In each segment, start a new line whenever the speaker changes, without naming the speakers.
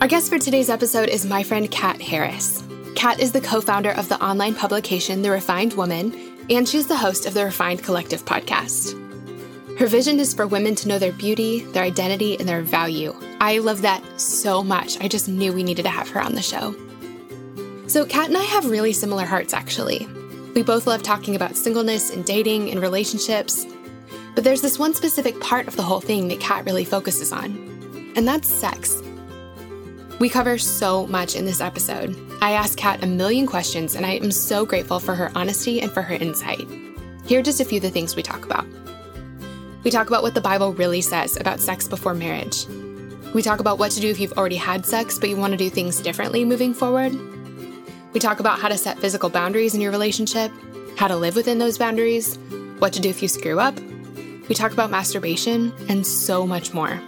Our guest for today's episode is my friend Kat Harris. Kat is the co founder of the online publication The Refined Woman, and she's the host of the Refined Collective podcast. Her vision is for women to know their beauty, their identity, and their value. I love that so much. I just knew we needed to have her on the show. So, Kat and I have really similar hearts, actually. We both love talking about singleness and dating and relationships. But there's this one specific part of the whole thing that Kat really focuses on, and that's sex. We cover so much in this episode. I asked Kat a million questions, and I am so grateful for her honesty and for her insight. Here are just a few of the things we talk about. We talk about what the Bible really says about sex before marriage. We talk about what to do if you've already had sex but you want to do things differently moving forward. We talk about how to set physical boundaries in your relationship, how to live within those boundaries, what to do if you screw up. We talk about masturbation, and so much more.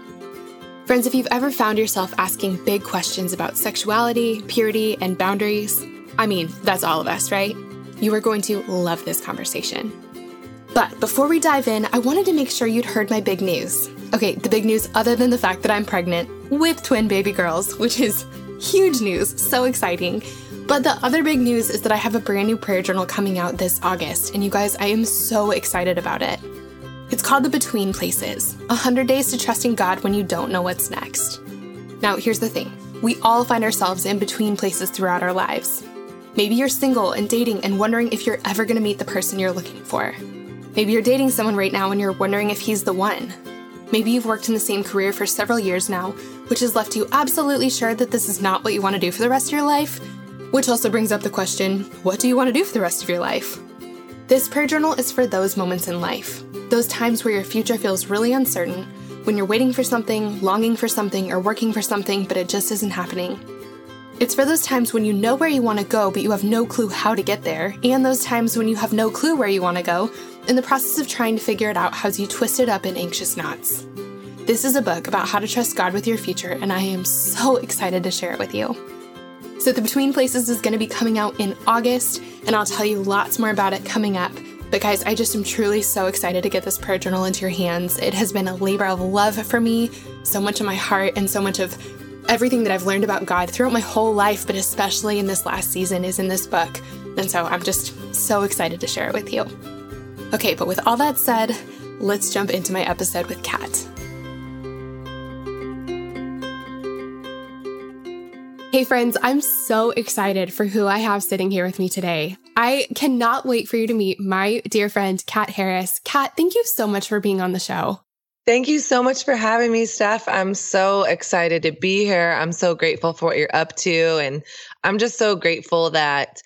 Friends, if you've ever found yourself asking big questions about sexuality, purity, and boundaries, I mean, that's all of us, right? You are going to love this conversation. But before we dive in, I wanted to make sure you'd heard my big news. Okay, the big news other than the fact that I'm pregnant with twin baby girls, which is huge news, so exciting. But the other big news is that I have a brand new prayer journal coming out this August, and you guys, I am so excited about it. It's called The Between Places 100 Days to Trusting God When You Don't Know What's Next. Now, here's the thing we all find ourselves in between places throughout our lives. Maybe you're single and dating and wondering if you're ever going to meet the person you're looking for. Maybe you're dating someone right now and you're wondering if he's the one. Maybe you've worked in the same career for several years now, which has left you absolutely sure that this is not what you want to do for the rest of your life. Which also brings up the question what do you want to do for the rest of your life? This prayer journal is for those moments in life, those times where your future feels really uncertain, when you're waiting for something, longing for something, or working for something, but it just isn't happening. It's for those times when you know where you want to go, but you have no clue how to get there, and those times when you have no clue where you want to go, in the process of trying to figure it out has you twisted up in anxious knots. This is a book about how to trust God with your future, and I am so excited to share it with you. So, The Between Places is going to be coming out in August, and I'll tell you lots more about it coming up. But, guys, I just am truly so excited to get this prayer journal into your hands. It has been a labor of love for me, so much of my heart, and so much of everything that I've learned about God throughout my whole life, but especially in this last season, is in this book. And so I'm just so excited to share it with you. Okay, but with all that said, let's jump into my episode with Kat. Hey, friends, I'm so excited for who I have sitting here with me today. I cannot wait for you to meet my dear friend, Kat Harris. Kat, thank you so much for being on the show.
Thank you so much for having me, Steph. I'm so excited to be here. I'm so grateful for what you're up to. And I'm just so grateful that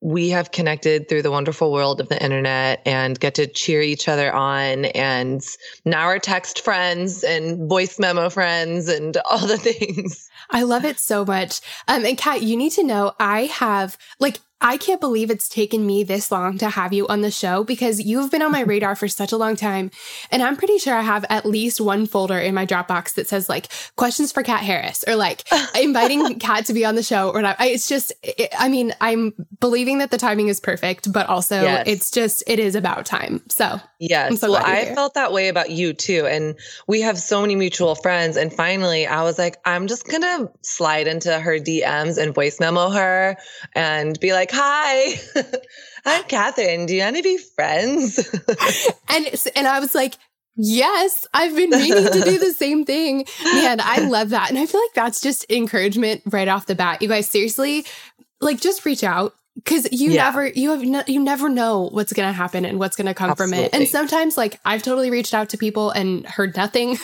we have connected through the wonderful world of the internet and get to cheer each other on. And now we're text friends and voice memo friends and all the things.
I love it so much. Um, and Kat, you need to know I have like I can't believe it's taken me this long to have you on the show because you've been on my radar for such a long time. And I'm pretty sure I have at least one folder in my Dropbox that says like questions for Kat Harris or like inviting Kat to be on the show or not. It's just, it, I mean, I'm believing that the timing is perfect, but also yes. it's just, it is about time. So,
yes. So well, I here. felt that way about you too. And we have so many mutual friends. And finally, I was like, I'm just going to slide into her DMs and voice memo her and be like, like, "Hi, I'm Catherine. Do you want to be friends?"
and and I was like, Yes, I've been meaning to do the same thing. Man, I love that. And I feel like that's just encouragement right off the bat. You guys seriously like just reach out cuz you yeah. never you have no, you never know what's going to happen and what's going to come Absolutely. from it. And sometimes like I've totally reached out to people and heard nothing.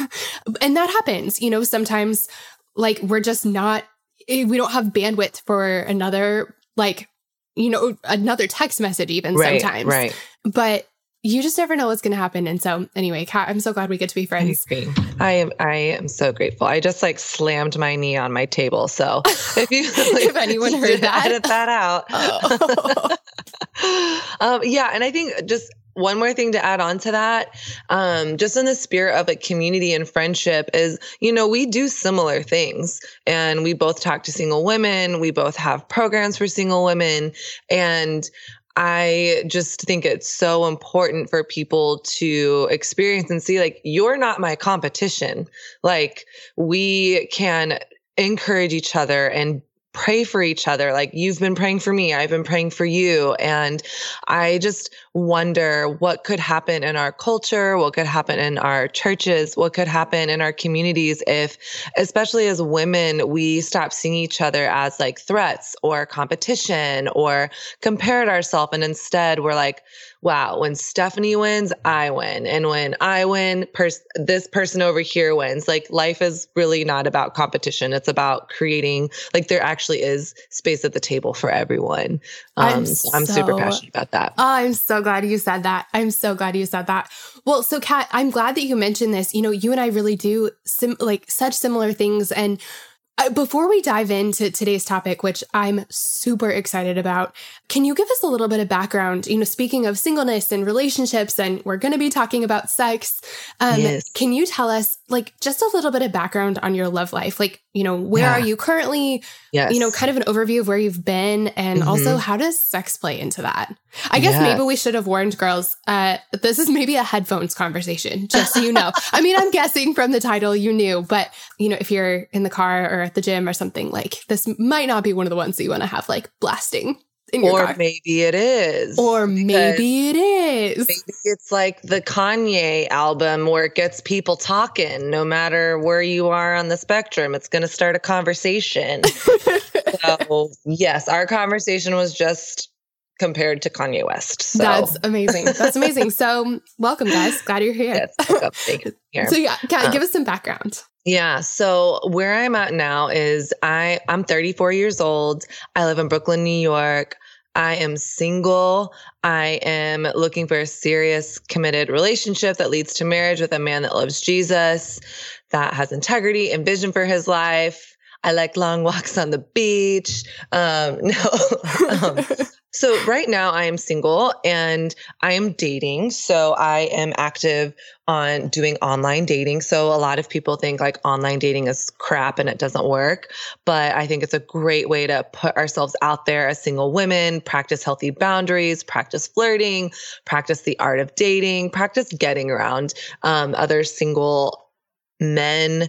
and that happens. You know, sometimes like we're just not eh, we don't have bandwidth for another like you know, another text message even
right,
sometimes.
Right.
But you just never know what's going to happen. And so, anyway, Kat, I'm so glad we get to be friends.
I am. I am so grateful. I just like slammed my knee on my table. So if you, like,
if anyone heard that,
edit that out. Oh. um, yeah, and I think just one more thing to add on to that um, just in the spirit of like community and friendship is you know we do similar things. And we both talk to single women. We both have programs for single women. And I just think it's so important for people to experience and see like, you're not my competition. Like, we can encourage each other and pray for each other. Like you've been praying for me, I've been praying for you. And I just wonder what could happen in our culture, what could happen in our churches, what could happen in our communities if, especially as women, we stop seeing each other as like threats or competition or compared ourselves. And instead we're like, wow, when Stephanie wins, I win. And when I win, pers- this person over here wins. Like life is really not about competition. It's about creating, like, there actually is space at the table for everyone. Um, I'm, so, I'm super passionate about that.
Oh, I'm so glad you said that. I'm so glad you said that. Well, so Kat, I'm glad that you mentioned this. You know, you and I really do sim- like such similar things. And before we dive into today's topic, which I'm super excited about, can you give us a little bit of background? You know, speaking of singleness and relationships, and we're going to be talking about sex. Um, yes. Can you tell us, like, just a little bit of background on your love life? Like, you know, where yeah. are you currently? Yes. You know, kind of an overview of where you've been, and mm-hmm. also how does sex play into that? I guess yes. maybe we should have warned girls. Uh, this is maybe a headphones conversation, just so you know. I mean, I'm guessing from the title you knew, but you know, if you're in the car or at the gym or something, like this might not be one of the ones that you want to have like blasting.
In your or car. maybe it is.
Or maybe it is.
Maybe it's like the Kanye album where it gets people talking no matter where you are on the spectrum. It's going to start a conversation. so, yes, our conversation was just compared to Kanye West. So.
That's amazing. That's amazing. so, welcome, guys. Glad you're here. Yes, welcome. Thank you. Here. So, yeah, um, give us some background.
Yeah. So where I'm at now is I I'm 34 years old. I live in Brooklyn, New York. I am single. I am looking for a serious, committed relationship that leads to marriage with a man that loves Jesus, that has integrity and vision for his life. I like long walks on the beach. Um, no, um, so right now I am single and I am dating. So I am active on doing online dating. So a lot of people think like online dating is crap and it doesn't work, but I think it's a great way to put ourselves out there as single women, practice healthy boundaries, practice flirting, practice the art of dating, practice getting around um, other single men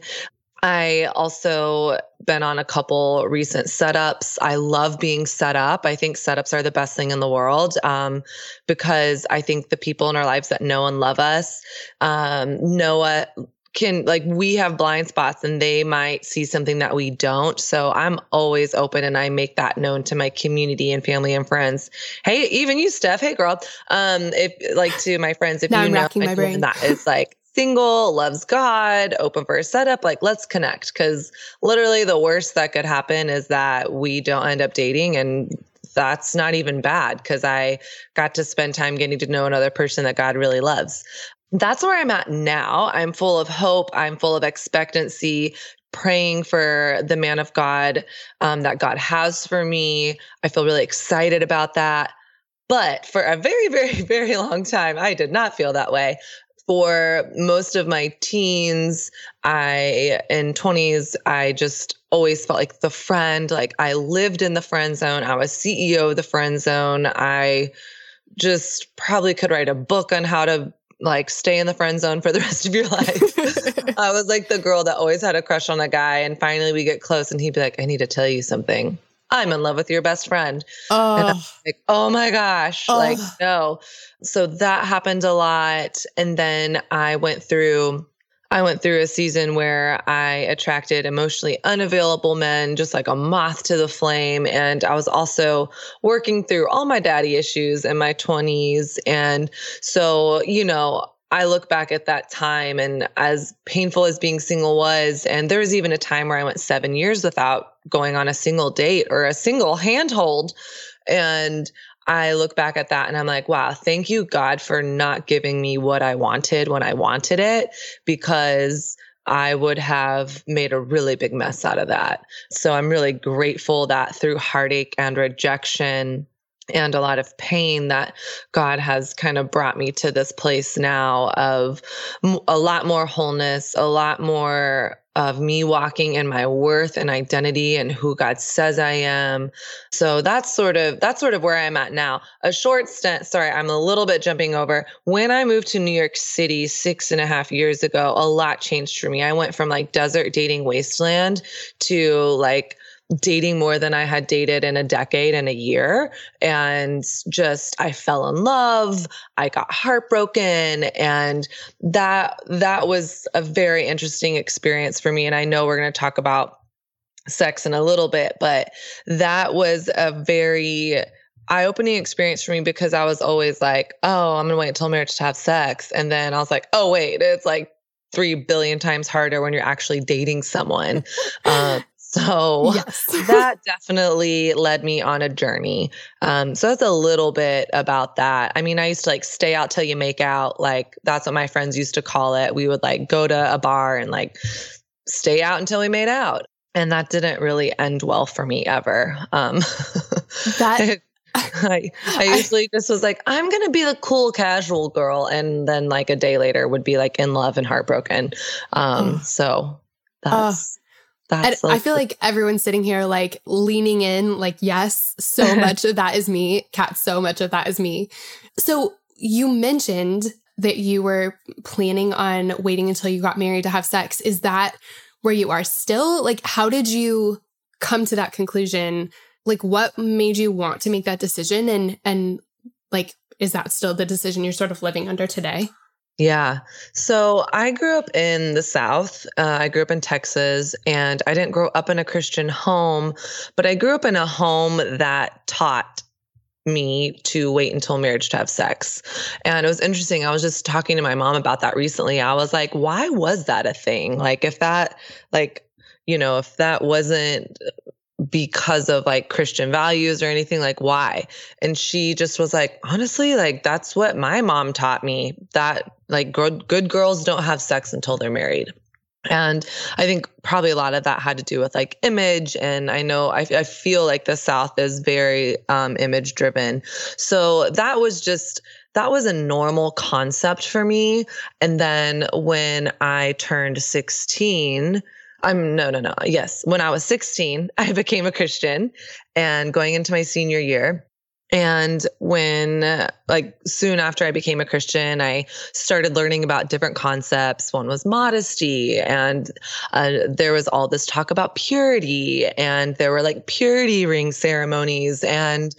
I also been on a couple recent setups. I love being set up. I think setups are the best thing in the world um, because I think the people in our lives that know and love us um, know what can like we have blind spots and they might see something that we don't. So I'm always open and I make that known to my community and family and friends. Hey, even you, Steph. Hey, girl. Um, if like to my friends, if
now
you
I'm
know
my brain.
that is like single, loves God, open for a setup, like let's connect. Cause literally the worst that could happen is that we don't end up dating and that's not even bad because I got to spend time getting to know another person that God really loves. That's where I'm at now. I'm full of hope. I'm full of expectancy, praying for the man of God um, that God has for me. I feel really excited about that. But for a very, very, very long time, I did not feel that way for most of my teens, I in 20s, I just always felt like the friend. Like I lived in the friend zone. I was CEO of the friend zone. I just probably could write a book on how to like stay in the friend zone for the rest of your life. I was like the girl that always had a crush on a guy. And finally we get close and he'd be like, I need to tell you something. I'm in love with your best friend. Oh. Like, oh my gosh. Oh. Like, no. So that happened a lot. And then I went through I went through a season where I attracted emotionally unavailable men, just like a moth to the flame. And I was also working through all my daddy issues in my 20s. And so, you know, I look back at that time and as painful as being single was, and there was even a time where I went seven years without going on a single date or a single handhold. And I look back at that and I'm like, wow, thank you, God, for not giving me what I wanted when I wanted it, because I would have made a really big mess out of that. So I'm really grateful that through heartache and rejection, and a lot of pain that God has kind of brought me to this place now of a lot more wholeness, a lot more of me walking in my worth and identity and who God says I am. So that's sort of that's sort of where I'm at now. A short stint, sorry, I'm a little bit jumping over. When I moved to New York City six and a half years ago, a lot changed for me. I went from like desert dating wasteland to like dating more than I had dated in a decade and a year. And just I fell in love. I got heartbroken. And that that was a very interesting experience for me. And I know we're going to talk about sex in a little bit, but that was a very eye opening experience for me because I was always like, oh, I'm going to wait until marriage to have sex. And then I was like, oh, wait, it's like three billion times harder when you're actually dating someone. Uh, so yes. that definitely led me on a journey. Um, so that's a little bit about that. I mean, I used to like stay out till you make out. Like that's what my friends used to call it. We would like go to a bar and like stay out until we made out. And that didn't really end well for me ever. Um, that I, I usually just was like, I'm going to be the cool casual girl. And then like a day later would be like in love and heartbroken. Um, so that's, uh,
that's I feel like everyone's sitting here like leaning in, like, yes, so much of that is me. Kat, so much of that is me. So you mentioned that you were planning on waiting until you got married to have sex. Is that where you are still? Like, how did you come to that conclusion? Like, what made you want to make that decision? And, and like, is that still the decision you're sort of living under today?
Yeah. So I grew up in the South. Uh, I grew up in Texas and I didn't grow up in a Christian home, but I grew up in a home that taught me to wait until marriage to have sex. And it was interesting. I was just talking to my mom about that recently. I was like, why was that a thing? Like, if that, like, you know, if that wasn't because of like Christian values or anything like why? And she just was like honestly like that's what my mom taught me that like good, good girls don't have sex until they're married. And i think probably a lot of that had to do with like image and i know i, I feel like the south is very um, image driven. So that was just that was a normal concept for me. And then when i turned 16 I'm no, no, no. Yes. When I was 16, I became a Christian and going into my senior year. And when, like, soon after I became a Christian, I started learning about different concepts. One was modesty, and uh, there was all this talk about purity, and there were like purity ring ceremonies. And,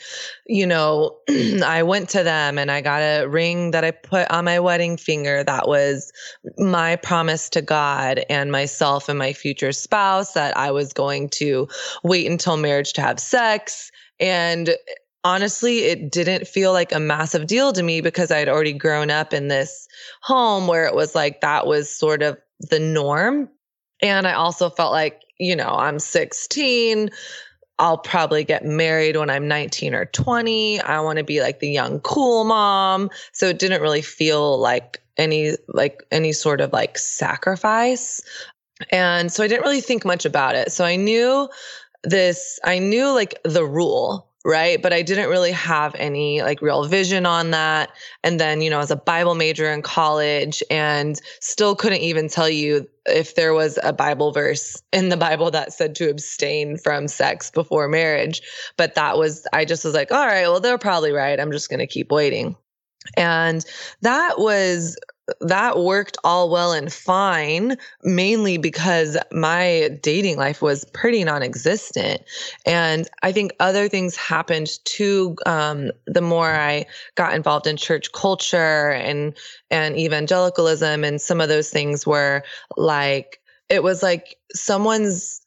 you know, I went to them and I got a ring that I put on my wedding finger that was my promise to God and myself and my future spouse that I was going to wait until marriage to have sex. And honestly, it didn't feel like a massive deal to me because I had already grown up in this home where it was like that was sort of the norm. And I also felt like, you know, I'm 16. I'll probably get married when I'm 19 or 20. I want to be like the young, cool mom. So it didn't really feel like any, like any sort of like sacrifice. And so I didn't really think much about it. So I knew this, I knew like the rule right? But i didn't really have any like real vision on that. And then you know as a bible major in college and still couldn't even tell you if there was a bible verse in the bible that said to abstain from sex before marriage. But that was i just was like all right well they're probably right. I'm just going to keep waiting. And that was that worked all well and fine, mainly because my dating life was pretty non existent. And I think other things happened too. Um, the more I got involved in church culture and, and evangelicalism, and some of those things were like, it was like someone's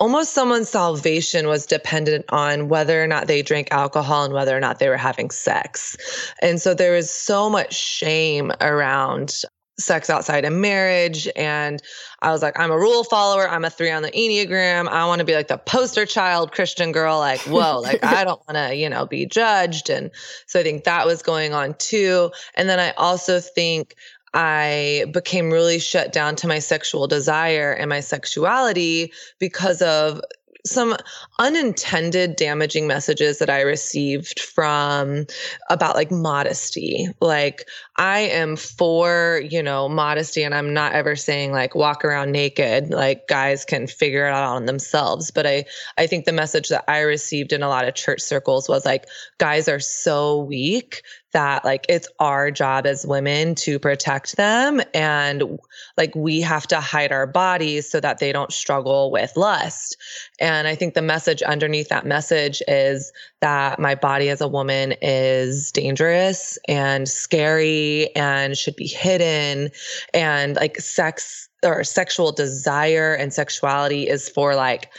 almost someone's salvation was dependent on whether or not they drank alcohol and whether or not they were having sex. And so there was so much shame around sex outside of marriage. And I was like, I'm a rule follower. I'm a three on the Enneagram. I want to be like the poster child Christian girl. Like, whoa, like I don't want to, you know, be judged. And so I think that was going on too. And then I also think I became really shut down to my sexual desire and my sexuality because of some unintended damaging messages that I received from about like modesty. Like, I am for, you know, modesty, and I'm not ever saying like walk around naked. Like, guys can figure it out on themselves. But I, I think the message that I received in a lot of church circles was like, guys are so weak that like it's our job as women to protect them and like we have to hide our bodies so that they don't struggle with lust and i think the message underneath that message is that my body as a woman is dangerous and scary and should be hidden. And like sex or sexual desire and sexuality is for like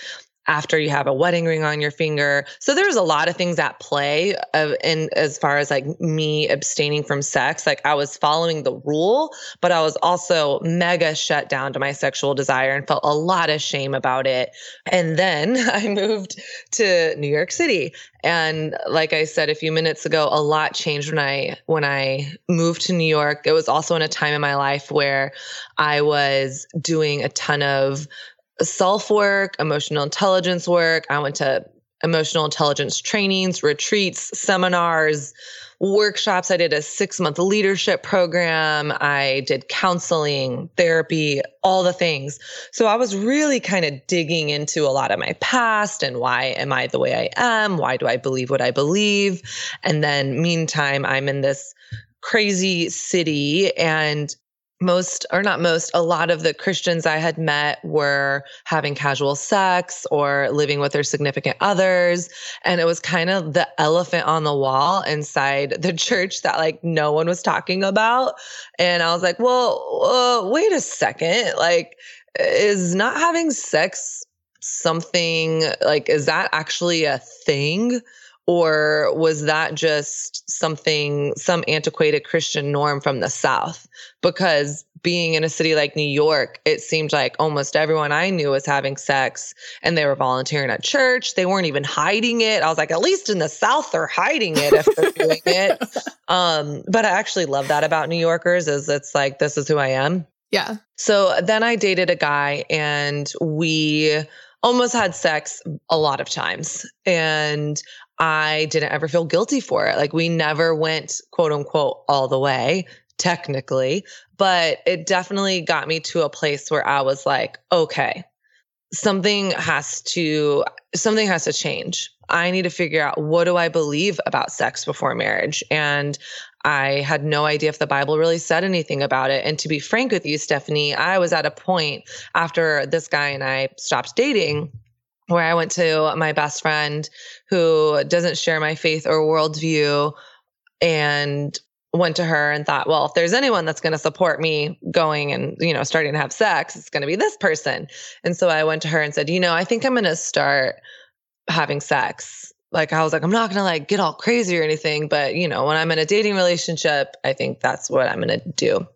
after you have a wedding ring on your finger. So there's a lot of things at play of in as far as like me abstaining from sex. Like I was following the rule, but I was also mega shut down to my sexual desire and felt a lot of shame about it. And then I moved to New York City. And like I said a few minutes ago, a lot changed when I when I moved to New York. It was also in a time in my life where I was doing a ton of self work, emotional intelligence work. I went to emotional intelligence trainings, retreats, seminars, workshops. I did a six month leadership program. I did counseling, therapy, all the things. So I was really kind of digging into a lot of my past and why am I the way I am? Why do I believe what I believe? And then, meantime, I'm in this crazy city and most or not most a lot of the christians i had met were having casual sex or living with their significant others. And it was kind of the elephant on the wall inside the church that like no one was talking about. And i was like well uh, wait a second. Like is not having sex something like is that actually a thing or was that just something, some antiquated Christian norm from the South? Because being in a city like New York, it seemed like almost everyone I knew was having sex and they were volunteering at church. They weren't even hiding it. I was like, at least in the South, they're hiding it if they're doing it. Um, but I actually love that about New Yorkers is it's like, this is who I am.
Yeah.
So then I dated a guy and we almost had sex a lot of times. And I didn't ever feel guilty for it. Like we never went quote unquote all the way technically, but it definitely got me to a place where I was like, okay, something has to something has to change. I need to figure out what do I believe about sex before marriage and I had no idea if the Bible really said anything about it. And to be frank with you, Stephanie, I was at a point after this guy and I stopped dating where I went to my best friend who doesn't share my faith or worldview and went to her and thought, well, if there's anyone that's going to support me going and, you know, starting to have sex, it's going to be this person. And so I went to her and said, you know, I think I'm going to start having sex. Like I was like, I'm not going to like get all crazy or anything, but you know, when I'm in a dating relationship, I think that's what I'm going to do.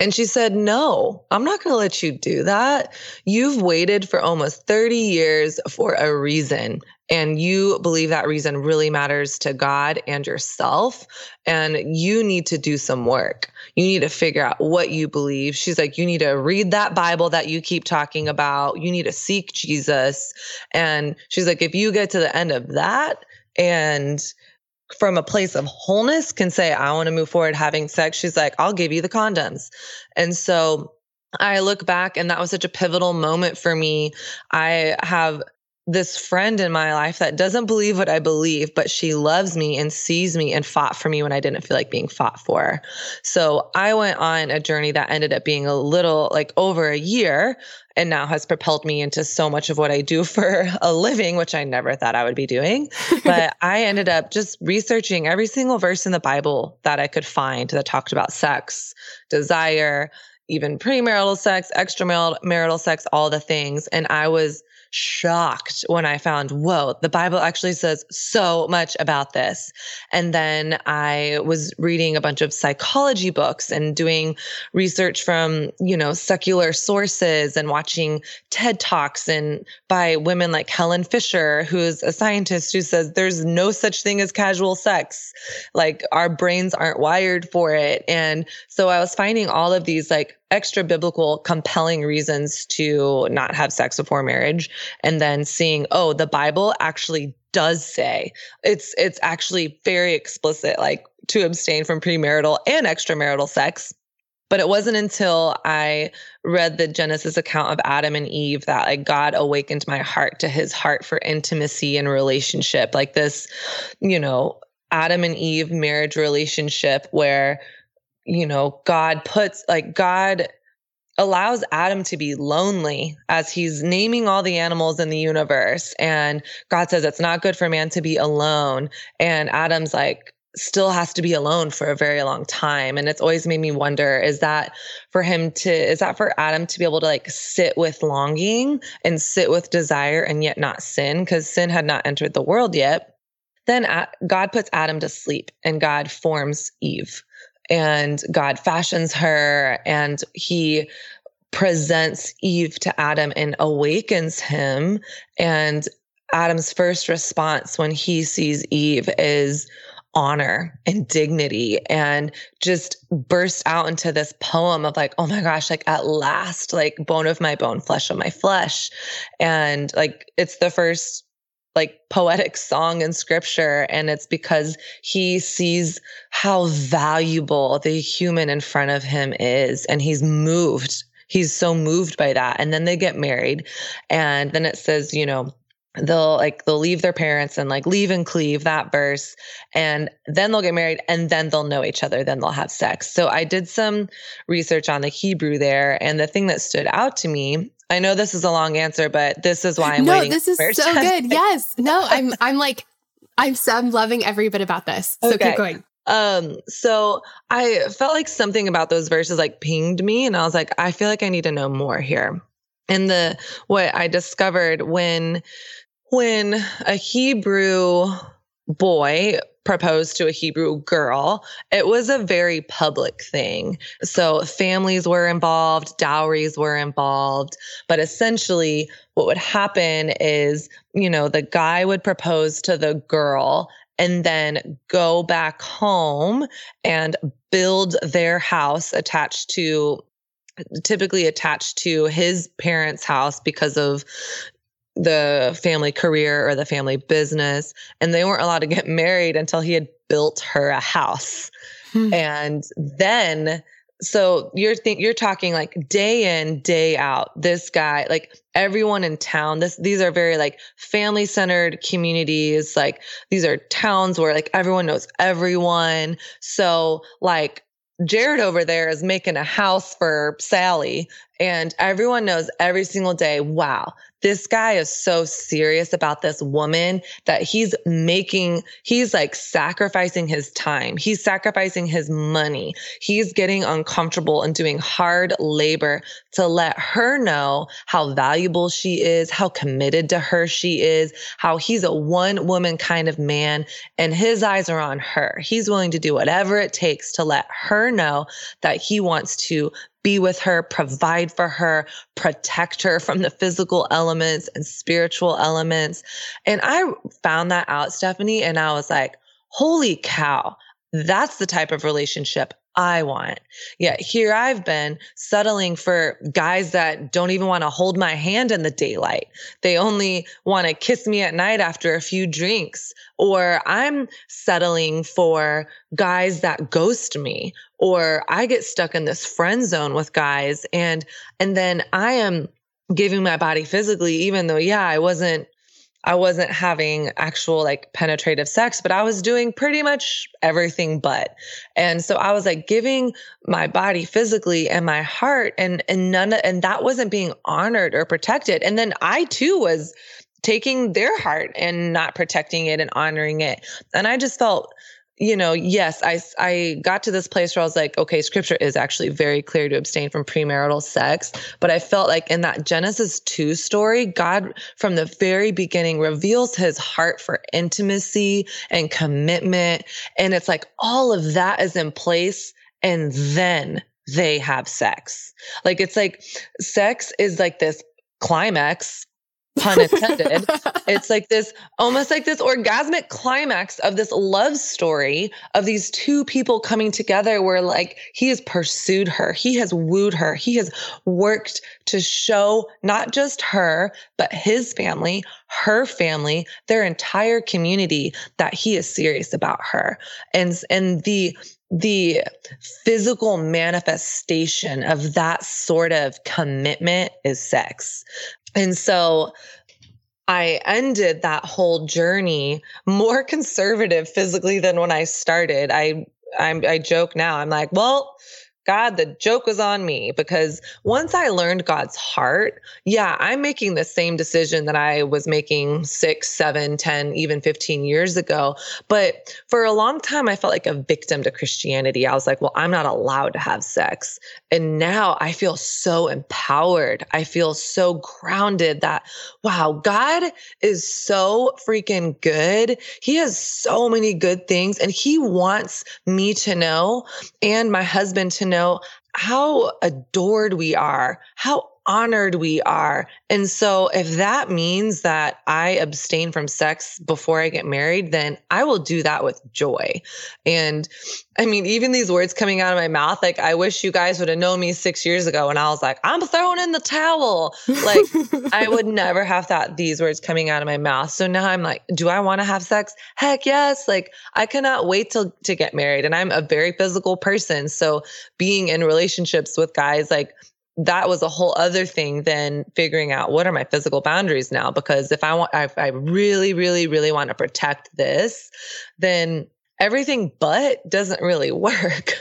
And she said, No, I'm not going to let you do that. You've waited for almost 30 years for a reason. And you believe that reason really matters to God and yourself. And you need to do some work. You need to figure out what you believe. She's like, You need to read that Bible that you keep talking about. You need to seek Jesus. And she's like, If you get to the end of that and from a place of wholeness can say, I want to move forward having sex. She's like, I'll give you the condoms. And so I look back and that was such a pivotal moment for me. I have this friend in my life that doesn't believe what I believe, but she loves me and sees me and fought for me when I didn't feel like being fought for. So I went on a journey that ended up being a little like over a year and now has propelled me into so much of what I do for a living, which I never thought I would be doing. but I ended up just researching every single verse in the Bible that I could find that talked about sex, desire, even premarital sex, extramarital sex, all the things. And I was shocked when I found, whoa, the Bible actually says so much about this. And then I was reading a bunch of psychology books and doing research from, you know, secular sources and watching TED Talks and by women like Helen Fisher, who's a scientist who says there's no such thing as casual sex. Like our brains aren't wired for it. And so I was finding all of these like extra biblical compelling reasons to not have sex before marriage and then seeing oh the bible actually does say it's it's actually very explicit like to abstain from premarital and extramarital sex. But it wasn't until i read the genesis account of adam and eve that like god awakened my heart to his heart for intimacy and relationship. Like this you know adam and eve marriage relationship where you know, God puts like God allows Adam to be lonely as he's naming all the animals in the universe. And God says it's not good for man to be alone. And Adam's like, still has to be alone for a very long time. And it's always made me wonder is that for him to, is that for Adam to be able to like sit with longing and sit with desire and yet not sin? Because sin had not entered the world yet. Then God puts Adam to sleep and God forms Eve and God fashions her and he presents Eve to Adam and awakens him. And Adam's first response when he sees Eve is honor and dignity and just burst out into this poem of like, oh my gosh, like at last, like bone of my bone, flesh of my flesh. And like it's the first like poetic song in scripture. And it's because he sees how valuable the human in front of him is. And he's moved. He's so moved by that. And then they get married. And then it says, you know, they'll like they'll leave their parents and like leave and cleave that verse and then they'll get married and then they'll know each other then they'll have sex so i did some research on the hebrew there and the thing that stood out to me I know this is a long answer, but this is why I'm
no,
waiting.
No, this is so good. Yes. No, I'm I'm like I'm so I'm loving every bit about this. So okay. keep going.
Um, so I felt like something about those verses like pinged me and I was like, I feel like I need to know more here. And the what I discovered when when a Hebrew boy proposed to a Hebrew girl, it was a very public thing. So families were involved, dowries were involved. But essentially, what would happen is, you know, the guy would propose to the girl and then go back home and build their house attached to typically attached to his parents' house because of the family career or the family business. And they weren't allowed to get married until he had built her a house. Hmm. And then so you're think you're talking like day in day out this guy like everyone in town this these are very like family centered communities like these are towns where like everyone knows everyone so like Jared over there is making a house for Sally, and everyone knows every single day, wow, this guy is so serious about this woman that he's making, he's like sacrificing his time. He's sacrificing his money. He's getting uncomfortable and doing hard labor to let her know how valuable she is, how committed to her she is, how he's a one woman kind of man and his eyes are on her. He's willing to do whatever it takes to let her know that he wants to be with her, provide for her, protect her from the physical elements and spiritual elements. And I found that out, Stephanie, and I was like, holy cow, that's the type of relationship I want. Yeah, here I've been settling for guys that don't even want to hold my hand in the daylight. They only want to kiss me at night after a few drinks. Or I'm settling for guys that ghost me or I get stuck in this friend zone with guys and and then I am giving my body physically even though yeah I wasn't I wasn't having actual like penetrative sex but I was doing pretty much everything but. And so I was like giving my body physically and my heart and and none of, and that wasn't being honored or protected. And then I too was taking their heart and not protecting it and honoring it. And I just felt you know, yes, I I got to this place where I was like, okay, scripture is actually very clear to abstain from premarital sex, but I felt like in that Genesis 2 story, God from the very beginning reveals his heart for intimacy and commitment and it's like all of that is in place and then they have sex. Like it's like sex is like this climax pun intended. it's like this almost like this orgasmic climax of this love story of these two people coming together where like he has pursued her, he has wooed her, he has worked to show not just her, but his family, her family, their entire community that he is serious about her. And and the the physical manifestation of that sort of commitment is sex. And so I ended that whole journey more conservative physically than when I started. I I'm, I joke now. I'm like, well, God, the joke was on me because once I learned God's heart, yeah, I'm making the same decision that I was making six, seven, 10, even 15 years ago. But for a long time, I felt like a victim to Christianity. I was like, well, I'm not allowed to have sex. And now I feel so empowered. I feel so grounded that, wow, God is so freaking good. He has so many good things and he wants me to know and my husband to know know how adored we are, how honored we are. And so if that means that I abstain from sex before I get married, then I will do that with joy. And I mean, even these words coming out of my mouth, like, I wish you guys would have known me six years ago when I was like, I'm throwing in the towel. Like, I would never have thought these words coming out of my mouth. So now I'm like, do I want to have sex? Heck yes. Like, I cannot wait till to get married. And I'm a very physical person. So being in relationships with guys, like, that was a whole other thing than figuring out what are my physical boundaries now because if i want if i really really really want to protect this then everything but doesn't really work.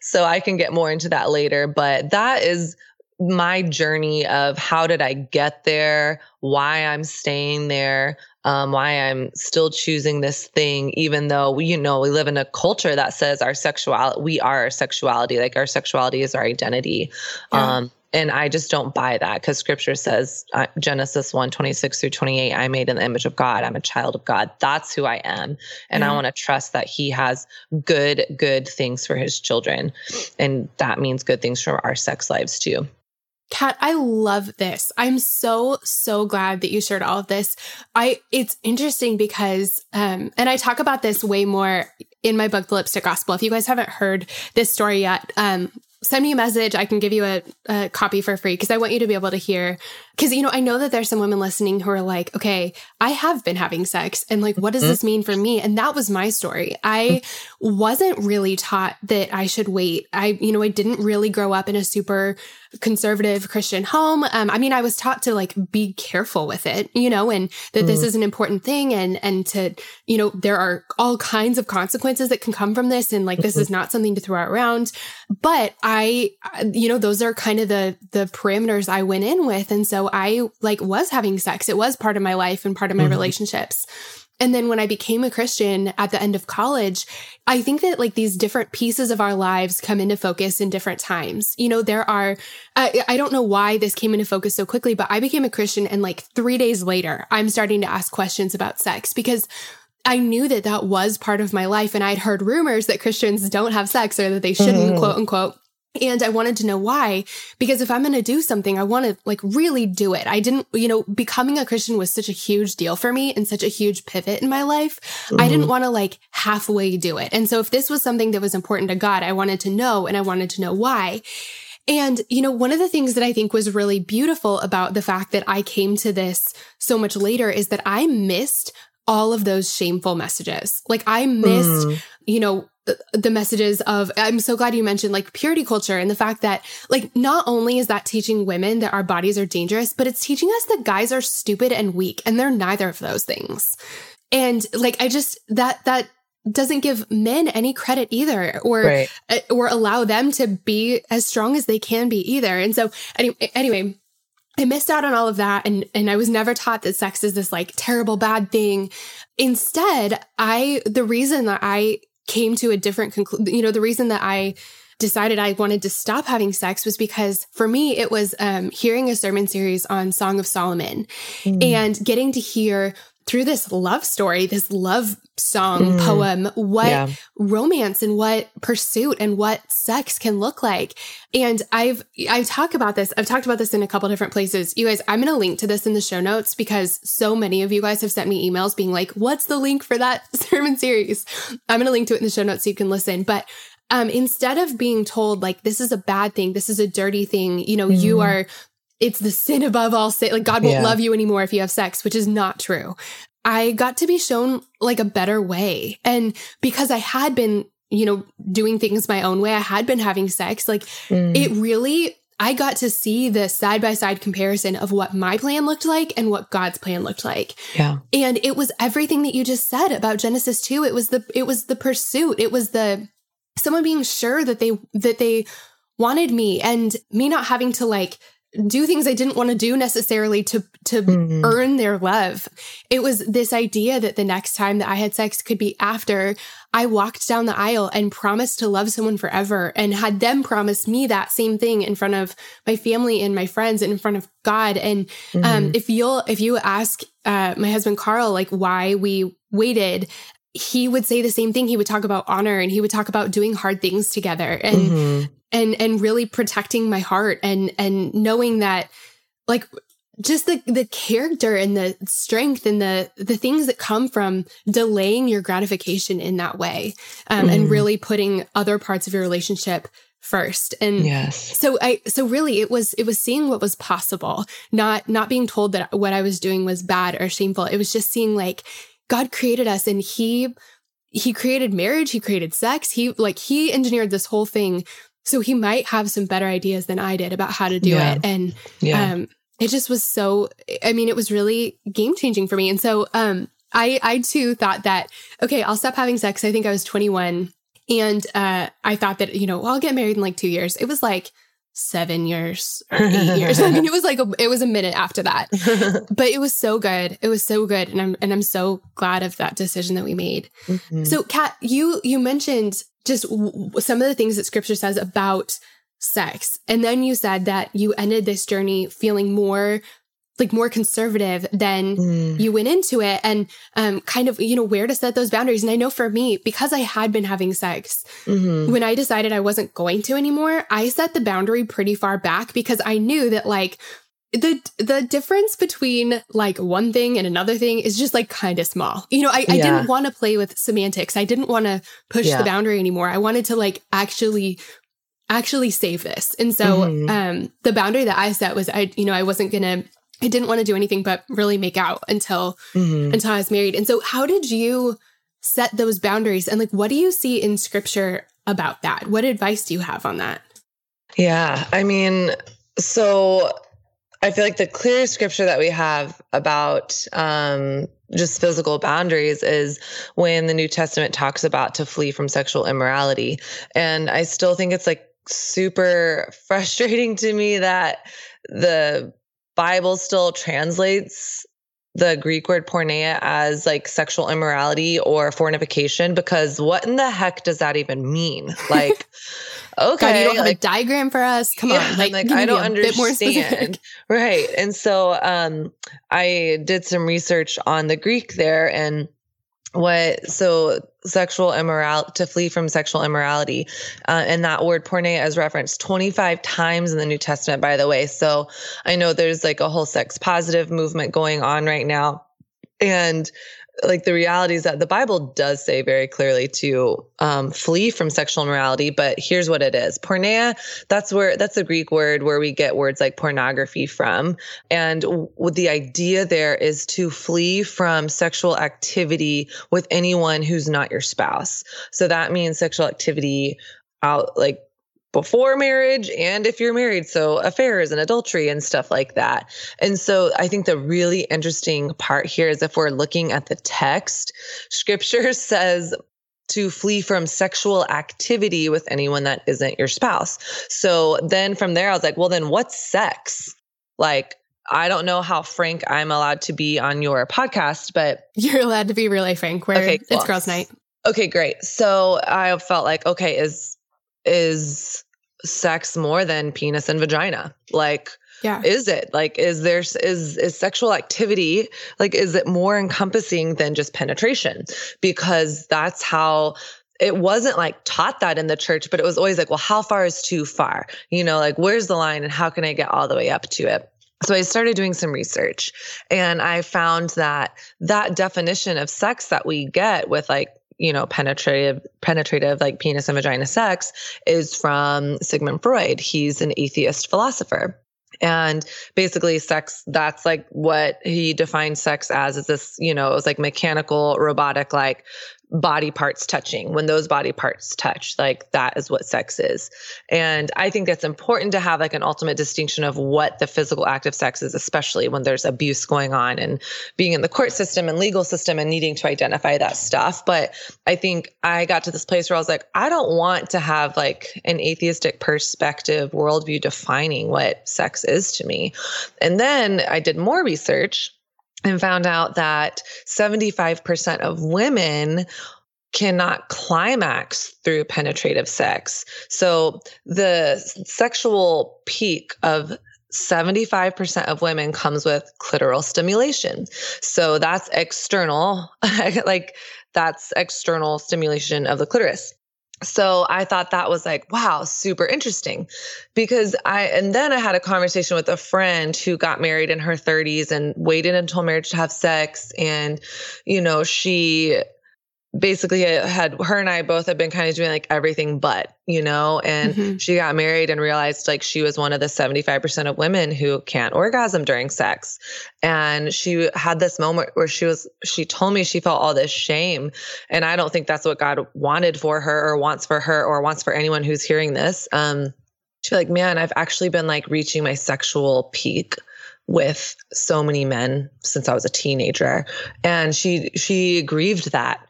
So i can get more into that later but that is my journey of how did i get there why i'm staying there um, why I'm still choosing this thing, even though we, you know, we live in a culture that says our sexuality, we are our sexuality, like our sexuality is our identity. Yeah. Um, and I just don't buy that because scripture says, uh, Genesis 1 26 through 28, I made in the image of God. I'm a child of God. That's who I am. And I want to trust that He has good, good things for His children. And that means good things for our sex lives too.
Kat, I love this. I'm so, so glad that you shared all of this. I, it's interesting because, um, and I talk about this way more in my book, The Lipstick Gospel. If you guys haven't heard this story yet, um, send me a message. I can give you a, a copy for free because I want you to be able to hear. Because, you know, I know that there's some women listening who are like, okay, I have been having sex. And like, what does mm-hmm. this mean for me? And that was my story. I wasn't really taught that I should wait. I, you know, I didn't really grow up in a super conservative Christian home. Um, I mean, I was taught to like be careful with it, you know, and that mm. this is an important thing and, and to, you know, there are all kinds of consequences that can come from this. And like, this mm-hmm. is not something to throw around. But I, you know, those are kind of the, the parameters I went in with. And so I like was having sex. It was part of my life and part of my mm-hmm. relationships. And then when I became a Christian at the end of college, I think that like these different pieces of our lives come into focus in different times. You know, there are, I, I don't know why this came into focus so quickly, but I became a Christian and like three days later, I'm starting to ask questions about sex because I knew that that was part of my life. And I'd heard rumors that Christians don't have sex or that they shouldn't, mm-hmm. quote unquote. And I wanted to know why, because if I'm going to do something, I want to like really do it. I didn't, you know, becoming a Christian was such a huge deal for me and such a huge pivot in my life. Mm-hmm. I didn't want to like halfway do it. And so if this was something that was important to God, I wanted to know and I wanted to know why. And, you know, one of the things that I think was really beautiful about the fact that I came to this so much later is that I missed all of those shameful messages. Like I missed, mm. you know, the messages of I'm so glad you mentioned like purity culture and the fact that like not only is that teaching women that our bodies are dangerous, but it's teaching us that guys are stupid and weak and they're neither of those things. And like I just that that doesn't give men any credit either or right. Uh, or allow them to be as strong as they can be either. And so anyway, anyway I missed out on all of that and and I was never taught that sex is this like terrible bad thing. Instead, I the reason that I came to a different conclusion, you know, the reason that I decided I wanted to stop having sex was because for me it was um, hearing a sermon series on Song of Solomon mm. and getting to hear through this love story, this love song mm. poem, what yeah. romance and what pursuit and what sex can look like. And I've, I talk about this. I've talked about this in a couple different places. You guys, I'm going to link to this in the show notes because so many of you guys have sent me emails being like, what's the link for that sermon series? I'm going to link to it in the show notes so you can listen. But um, instead of being told like, this is a bad thing, this is a dirty thing, you know, mm. you are it's the sin above all sin. Like God won't yeah. love you anymore if you have sex, which is not true. I got to be shown like a better way. And because I had been, you know, doing things my own way, I had been having sex, like mm. it really, I got to see the side by side comparison of what my plan looked like and what God's plan looked like.
Yeah.
And it was everything that you just said about Genesis 2. It was the, it was the pursuit. It was the, someone being sure that they, that they wanted me and me not having to like, do things I didn't want to do necessarily to to mm-hmm. earn their love. It was this idea that the next time that I had sex could be after I walked down the aisle and promised to love someone forever and had them promise me that same thing in front of my family and my friends and in front of God. And um, mm-hmm. um, if you'll if you ask uh, my husband Carl like why we waited he would say the same thing. He would talk about honor and he would talk about doing hard things together and mm-hmm. And and really protecting my heart and and knowing that like just the the character and the strength and the the things that come from delaying your gratification in that way um, mm. and really putting other parts of your relationship first and
yes
so i so really it was it was seeing what was possible not not being told that what i was doing was bad or shameful it was just seeing like God created us and he he created marriage, he created sex, he like he engineered this whole thing. So he might have some better ideas than I did about how to do yeah. it. And yeah. um it just was so I mean, it was really game changing for me. And so um I I too thought that, okay, I'll stop having sex. I think I was 21. And uh I thought that, you know, well, I'll get married in like two years. It was like seven years or eight years. I mean, it was like a, it was a minute after that, but it was so good. It was so good, and I'm and I'm so glad of that decision that we made. Mm-hmm. So, Kat, you you mentioned just w- some of the things that Scripture says about sex, and then you said that you ended this journey feeling more like more conservative than mm. you went into it and um, kind of, you know, where to set those boundaries. And I know for me, because I had been having sex, mm-hmm. when I decided I wasn't going to anymore, I set the boundary pretty far back because I knew that like the the difference between like one thing and another thing is just like kind of small. You know, I, yeah. I didn't want to play with semantics. I didn't want to push yeah. the boundary anymore. I wanted to like actually actually save this. And so mm-hmm. um the boundary that I set was I you know, I wasn't going to I didn't want to do anything but really make out until mm-hmm. until I was married. And so how did you set those boundaries and like what do you see in scripture about that? What advice do you have on that?
Yeah, I mean, so I feel like the clearest scripture that we have about um, just physical boundaries is when the New Testament talks about to flee from sexual immorality. And I still think it's like super frustrating to me that the Bible still translates the Greek word porneia as like sexual immorality or fornication because what in the heck does that even mean? Like, okay,
God, you don't have a diagram for us. Come yeah, on,
like, like I don't understand. Right, and so um, I did some research on the Greek there and what so sexual immorality to flee from sexual immorality. Uh, and that word porneia is referenced 25 times in the new testament by the way. So i know there's like a whole sex positive movement going on right now. And like the reality is that the Bible does say very clearly to um, flee from sexual immorality, but here's what it is: porneia. That's where that's the Greek word where we get words like pornography from, and w- the idea there is to flee from sexual activity with anyone who's not your spouse. So that means sexual activity out like before marriage and if you're married. So affairs and adultery and stuff like that. And so I think the really interesting part here is if we're looking at the text, scripture says to flee from sexual activity with anyone that isn't your spouse. So then from there, I was like, well, then what's sex? Like, I don't know how frank I'm allowed to be on your podcast, but
you're allowed to be really frank. Where okay, cool. it's girls' night.
Okay, great. So I felt like, okay, is is sex more than penis and vagina? Like,
yeah.
is it like is there is is sexual activity like is it more encompassing than just penetration? Because that's how it wasn't like taught that in the church, but it was always like, well, how far is too far? You know, like where's the line and how can I get all the way up to it? So I started doing some research and I found that that definition of sex that we get with like you know penetrative penetrative like penis and vagina sex is from Sigmund Freud. He's an atheist philosopher. And basically, sex, that's like what he defined sex as is this, you know, it was like mechanical, robotic, like body parts touching when those body parts touch like that is what sex is. And i think that's important to have like an ultimate distinction of what the physical act of sex is especially when there's abuse going on and being in the court system and legal system and needing to identify that stuff. But i think i got to this place where i was like i don't want to have like an atheistic perspective worldview defining what sex is to me. And then i did more research and found out that 75% of women cannot climax through penetrative sex. So the sexual peak of 75% of women comes with clitoral stimulation. So that's external, like that's external stimulation of the clitoris so I thought that was like, wow, super interesting. Because I, and then I had a conversation with a friend who got married in her 30s and waited until marriage to have sex. And, you know, she basically I had her and I both have been kind of doing like everything but, you know, and mm-hmm. she got married and realized like she was one of the 75% of women who can't orgasm during sex. And she had this moment where she was, she told me she felt all this shame. And I don't think that's what God wanted for her or wants for her or wants for anyone who's hearing this. Um, she's like, man, I've actually been like reaching my sexual peak with so many men since I was a teenager. And she she grieved that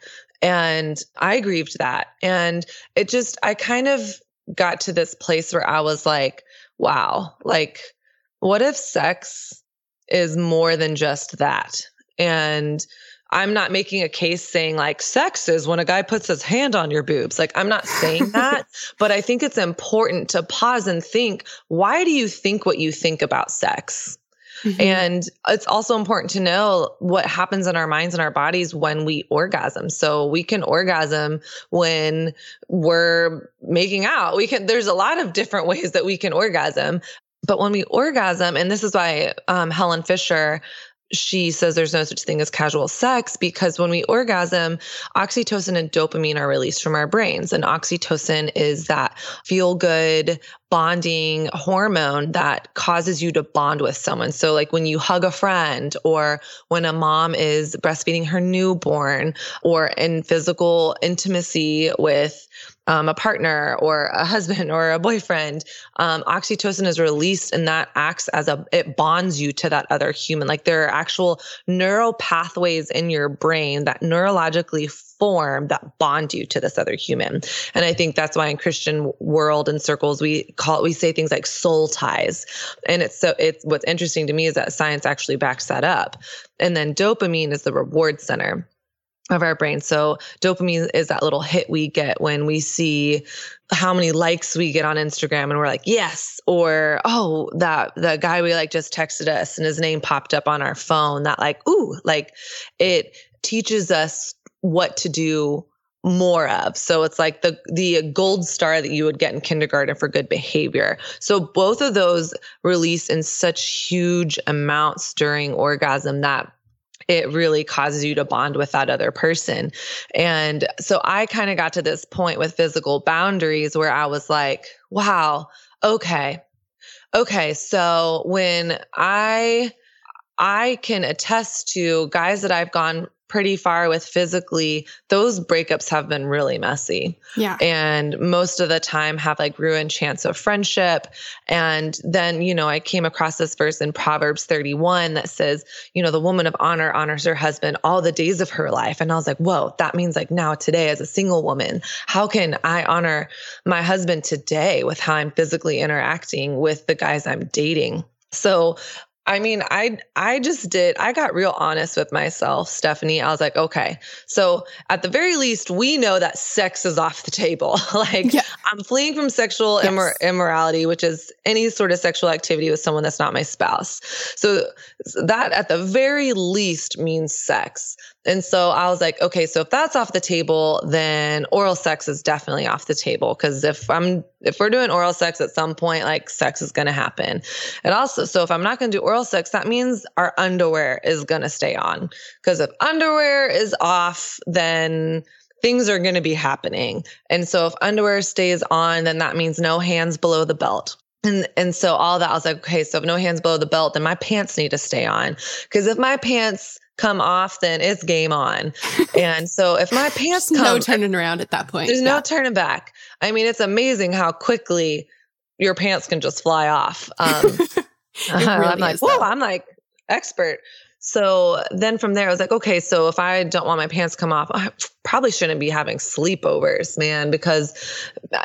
and I grieved that. And it just, I kind of got to this place where I was like, wow, like, what if sex is more than just that? And I'm not making a case saying like sex is when a guy puts his hand on your boobs. Like, I'm not saying that, but I think it's important to pause and think why do you think what you think about sex? Mm-hmm. And it's also important to know what happens in our minds and our bodies when we orgasm. So we can orgasm when we're making out. We can, there's a lot of different ways that we can orgasm. But when we orgasm, and this is why um, Helen Fisher she says there's no such thing as casual sex because when we orgasm, oxytocin and dopamine are released from our brains. And oxytocin is that feel good bonding hormone that causes you to bond with someone. So, like when you hug a friend, or when a mom is breastfeeding her newborn, or in physical intimacy with um, a partner or a husband or a boyfriend, um, oxytocin is released and that acts as a, it bonds you to that other human. Like there are actual neural pathways in your brain that neurologically form that bond you to this other human. And I think that's why in Christian world and circles, we call we say things like soul ties. And it's so, it's what's interesting to me is that science actually backs that up. And then dopamine is the reward center of our brain. So dopamine is that little hit we get when we see how many likes we get on Instagram and we're like, yes, or oh, that the guy we like just texted us and his name popped up on our phone. That like, ooh, like it teaches us what to do more of. So it's like the the gold star that you would get in kindergarten for good behavior. So both of those release in such huge amounts during orgasm that it really causes you to bond with that other person. And so I kind of got to this point with physical boundaries where I was like, wow, okay. Okay, so when I I can attest to guys that I've gone pretty far with physically, those breakups have been really messy.
Yeah.
And most of the time have like ruined chance of friendship. And then, you know, I came across this verse in Proverbs 31 that says, you know, the woman of honor honors her husband all the days of her life. And I was like, whoa, that means like now today as a single woman, how can I honor my husband today with how I'm physically interacting with the guys I'm dating? So I mean, I I just did. I got real honest with myself, Stephanie. I was like, okay, so at the very least, we know that sex is off the table. like, yeah. I'm fleeing from sexual yes. immor- immorality, which is any sort of sexual activity with someone that's not my spouse. So that at the very least means sex. And so I was like, okay, so if that's off the table, then oral sex is definitely off the table. Cause if I'm, if we're doing oral sex at some point, like sex is going to happen. And also, so if I'm not going to do oral sex, that means our underwear is going to stay on. Cause if underwear is off, then things are going to be happening. And so if underwear stays on, then that means no hands below the belt. And, and so all that, I was like, okay, so if no hands below the belt, then my pants need to stay on. Cause if my pants come off, then it's game on. And so if my pants come,
no turning around at that point.
There's yeah. no turning back. I mean, it's amazing how quickly your pants can just fly off. Um, really I'm like, whoa, I'm like expert. So then from there, I was like, okay, so if I don't want my pants to come off, I probably shouldn't be having sleepovers, man, because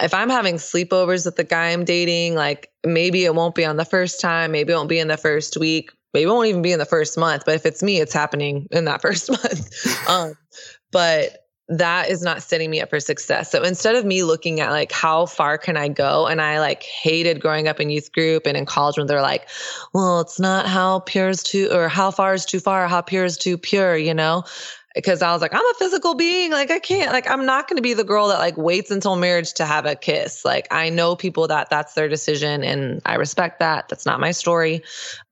if I'm having sleepovers with the guy I'm dating, like maybe it won't be on the first time, maybe it won't be in the first week, maybe it won't even be in the first month, but if it's me, it's happening in that first month. um, but that is not setting me up for success. So instead of me looking at like how far can I go, and I like hated growing up in youth group and in college when they're like, well, it's not how pure is too, or how far is too far, how pure is too pure, you know? Because I was like, I'm a physical being. Like, I can't, like, I'm not going to be the girl that like waits until marriage to have a kiss. Like, I know people that that's their decision and I respect that. That's not my story.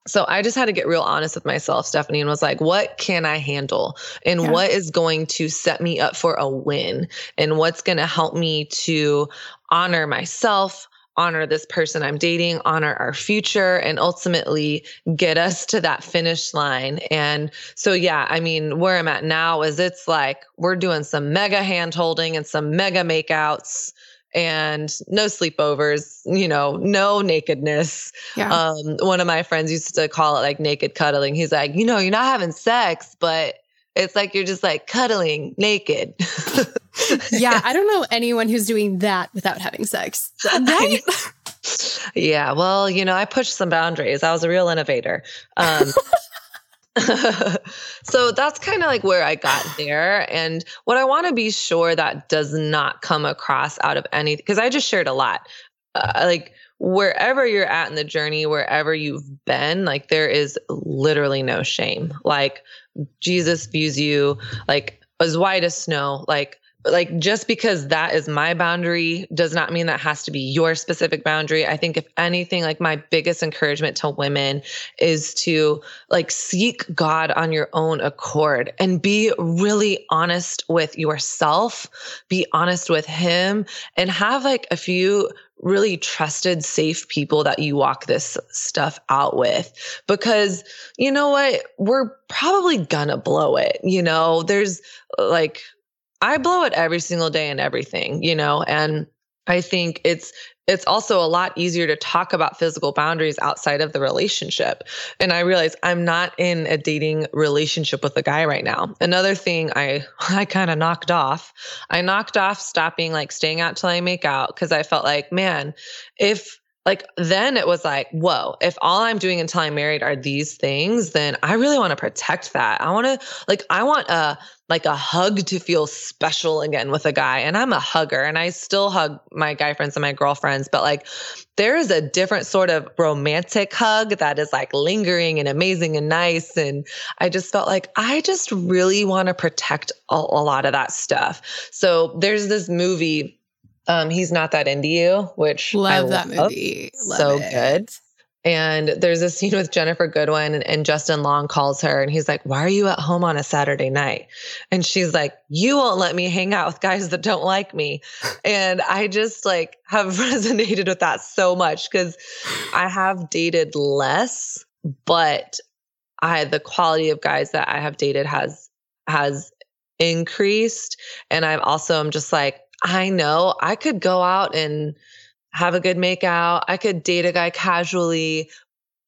So I just had to get real honest with myself, Stephanie, and was like, what can I handle? And yeah. what is going to set me up for a win? And what's going to help me to honor myself, honor this person I'm dating, honor our future, and ultimately get us to that finish line. And so, yeah, I mean, where I'm at now is it's like we're doing some mega hand holding and some mega makeouts and no sleepovers, you know, no nakedness. Yeah. Um, one of my friends used to call it like naked cuddling. He's like, you know, you're not having sex, but it's like you're just like cuddling naked.
yeah, I don't know anyone who's doing that without having sex. Right?
yeah, well, you know, I pushed some boundaries. I was a real innovator. Um, so that's kind of like where I got there. And what I want to be sure that does not come across out of any, because I just shared a lot. Uh, like wherever you're at in the journey, wherever you've been, like there is literally no shame. Like Jesus views you like as white as snow. Like like just because that is my boundary does not mean that has to be your specific boundary. I think if anything like my biggest encouragement to women is to like seek God on your own accord and be really honest with yourself, be honest with him and have like a few really trusted, safe people that you walk this stuff out with. Because you know what? We're probably gonna blow it. You know, there's like I blow it every single day and everything, you know, and I think it's it's also a lot easier to talk about physical boundaries outside of the relationship. And I realize I'm not in a dating relationship with a guy right now. Another thing I I kind of knocked off. I knocked off stopping like staying out till I make out because I felt like, man, if like then it was like, whoa, if all I'm doing until I'm married are these things, then I really want to protect that. I want to like I want a like a hug to feel special again with a guy. And I'm a hugger and I still hug my guy friends and my girlfriends, but like there is a different sort of romantic hug that is like lingering and amazing and nice. And I just felt like I just really want to protect a, a lot of that stuff. So there's this movie um, he's not that into you, which
love I that love. movie.
Love so it. good. And there's a scene with Ginnifer Goodwin and, and, Justin Long calls her and he's like, Why are you at home on a Saturday night? And she's like, You won't let me hang out with guys that don't like me. And I just like have resonated with that so much because I have dated less, but I the quality of guys that I have dated has has increased. And I've also I'm just like, I know I could go out and have a good make out. I could date a guy casually,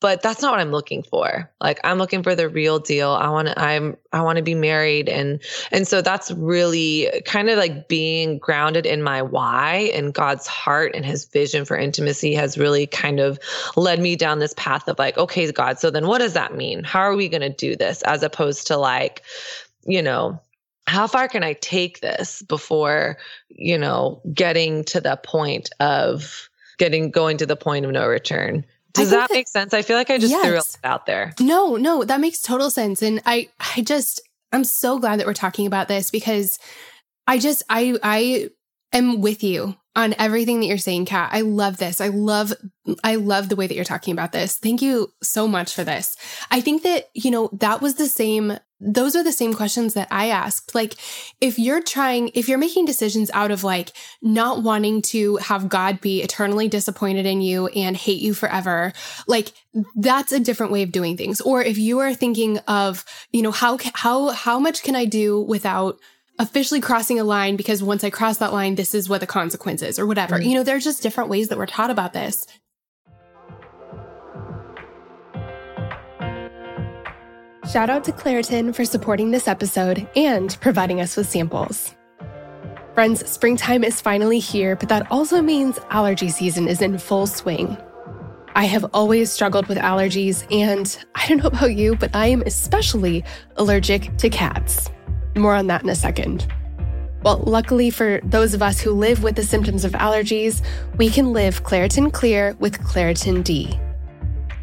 but that's not what I'm looking for. Like I'm looking for the real deal. I want to I'm I want to be married and and so that's really kind of like being grounded in my why and God's heart and his vision for intimacy has really kind of led me down this path of like okay God, so then what does that mean? How are we going to do this as opposed to like you know how far can I take this before, you know, getting to the point of getting going to the point of no return? Does that, that, make sense? I feel like I just yes. threw it out there.
No, no, that makes total sense. And I I just I'm so glad that we're talking about this because I just I I am with you on everything that you're saying, Kat. I love this. I love I love the way that you're talking about this. Thank you so much for this. I think that, you know, that was the same those are the same questions that I asked. Like, if you're trying, if you're making decisions out of like not wanting to have God be eternally disappointed in you and hate you forever, like that's a different way of doing things. Or if you are thinking of, you know, how, how, how much can I do without officially crossing a line because once I cross that line, this is what the consequence is or whatever. Mm-hmm. You know, there's just different ways that we're taught about this. Shout out to Claritin for supporting this episode and providing us with samples. Friends, springtime is finally here, but that also means allergy season is in full swing. I have always struggled with allergies, and I don't know about you, but I am especially allergic to cats. More on that in a second. Well, luckily for those of us who live with the symptoms of allergies, we can live Claritin Clear with Claritin D.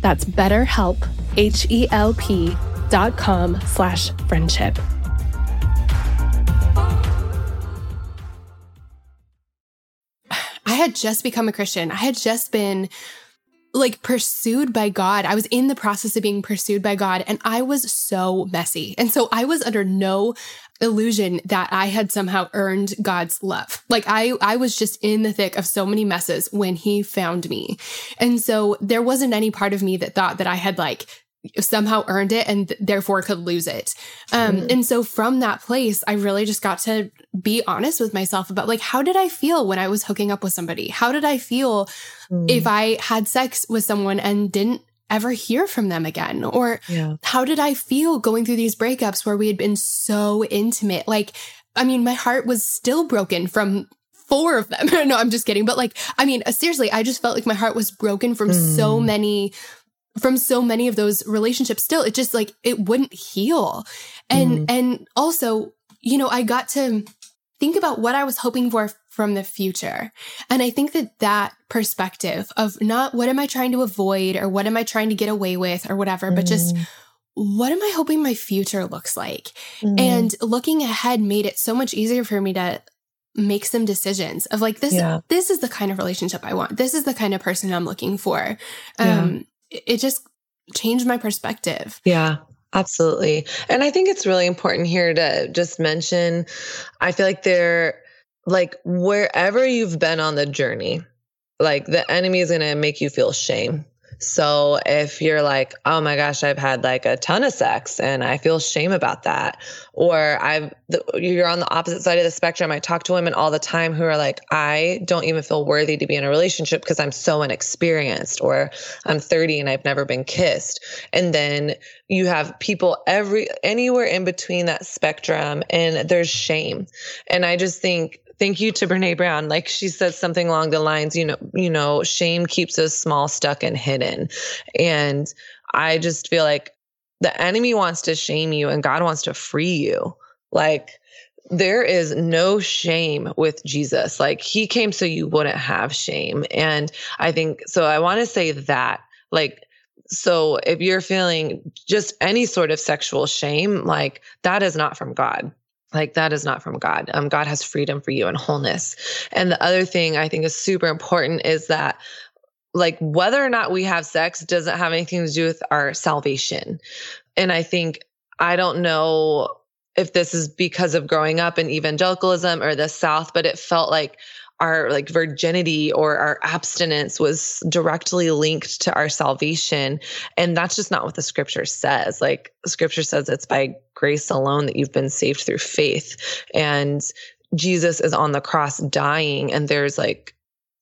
That's betterhelp, H-E-L-P dot com slash friendship. I had just become a Christian. I had just been like pursued by God. I was in the process of being pursued by God and I was so messy. And so I was under no illusion that I had somehow earned God's love. Like I I was just in the thick of so many messes when he found me. And so there wasn't any part of me that thought that I had like somehow earned it and th- therefore could lose it. Um, mm. and so from that place, I really just got to be honest with myself about like, how did I feel when I was hooking up with somebody? How did I feel mm. if I had sex with someone and didn't ever hear from them again? Or yeah. how did I feel going through these breakups where we had been so intimate? Like, I mean, my heart was still broken from four of them. no, I'm just kidding. But like, I mean, seriously, I just felt like my heart was broken from mm. so many from so many of those relationships still it just like it wouldn't heal and mm. and also you know i got to think about what i was hoping for from the future and i think that that perspective of not what am i trying to avoid or what am i trying to get away with or whatever mm. but just mm. what am i hoping my future looks like mm. and looking ahead made it so much easier for me to make some decisions of like this yeah. this is the kind of relationship i want this is the kind of person i'm looking for um it just changed my perspective.
Yeah. Absolutely. And I think it's really important here to just mention I feel like they're like wherever you've been on the journey, like the enemy is going to make you feel shame. So if you're like, oh my gosh, I've had like a ton of sex and I feel shame about that, or I've, you're on the opposite side of the spectrum. I talk to women all the time who are like, I don't even feel worthy to be in a relationship because I'm so inexperienced, or I'm 30 and I've never been kissed. And then you have people every, anywhere in between that spectrum and there's shame. And I just think thank you to Brene Brown. Like she said something along the lines, you know, you know, shame keeps us small, stuck, and hidden. And I just feel like the enemy wants to shame you and God wants to free you. Like there is no shame with Jesus. Like he came so you wouldn't have shame. And I think so I want to say that like so if you're feeling just any sort of sexual shame, like that is not from God like that is not from God. Um, God has freedom for you and wholeness. And the other thing I think is super important is that like whether or not we have sex doesn't have anything to do with our salvation. And I think I don't know if this is because of growing up in evangelicalism or the South, but it felt like our like virginity or our abstinence was directly linked to our salvation and that's just not what the scripture says like scripture says it's by grace alone that you've been saved through faith and jesus is on the cross dying and there's like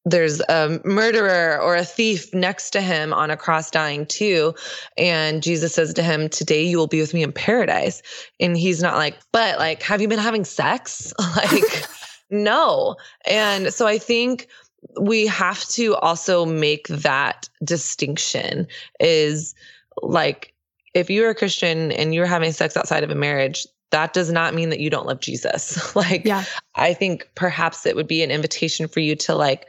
there's a murderer or a thief next to him on a cross dying too. And Jesus says to him, Today you will be with me in paradise. And he's not like, But like, have you been having sex? like, no. And so I think we have to also make that distinction is like if you're a Christian and you're having sex outside of a marriage, that does not mean that you don't love Jesus. like yeah. I think perhaps it would be an invitation for you to like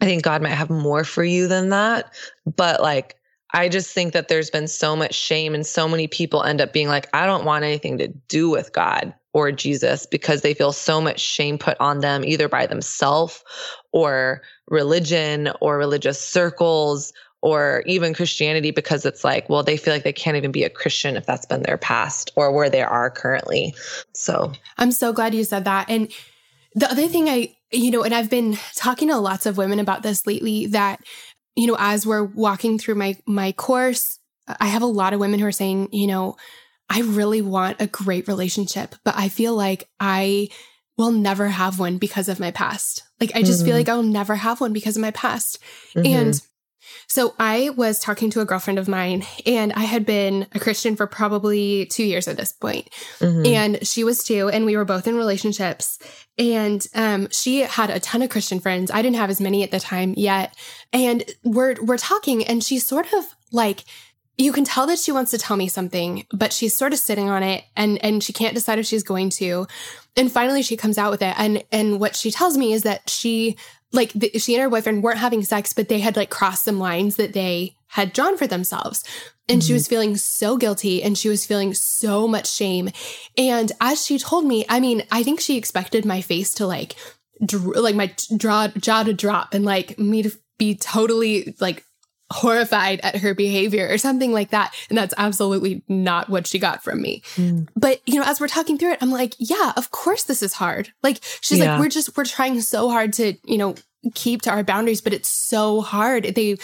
I think God might have more for you than that, but like I just think that there's been so much shame and so many people end up being like I don't want anything to do with God or Jesus because they feel so much shame put on them either by themselves or religion or religious circles or even Christianity because it's like, well, they feel like they can't even be a Christian if that's been their past or where they are currently. So
I'm so glad you said that. And the other thing I, you know, and I've been talking to lots of women about this lately that, you know, as we're walking through my my course, I have a lot of women who are saying, you know, I really want a great relationship, but I feel like I will never have one because of my past. Like I just mm-hmm. feel like I'll never have one because of my past. Mm-hmm. And So I was talking to a girlfriend of mine and I had been a Christian for probably two years at this point. Mm-hmm. And she was too. And we were both in relationships. And um, she had a ton of Christian friends. I didn't have as many at the time yet. And we're we're talking and she's sort of like you can tell that she wants to tell me something, but she's sort of sitting on it and and she can't decide if she's going to. And finally she comes out with it and and what she tells me is that she like the, she and her boyfriend weren't having sex, but they had like crossed some lines that they had drawn for themselves. And mm-hmm. she was feeling so guilty and she was feeling so much shame. And as she told me, I mean, I think she expected my face to like, dr- like my draw, jaw to drop and like me to be totally like horrified at her behavior or something like that. And that's absolutely not what she got from me. Mm. But, you know, as we're talking through it, I'm like, yeah, of course this is hard. Like, she's yeah. like, we're just, we're trying so hard to, you know, keep to our boundaries, but it's so hard. They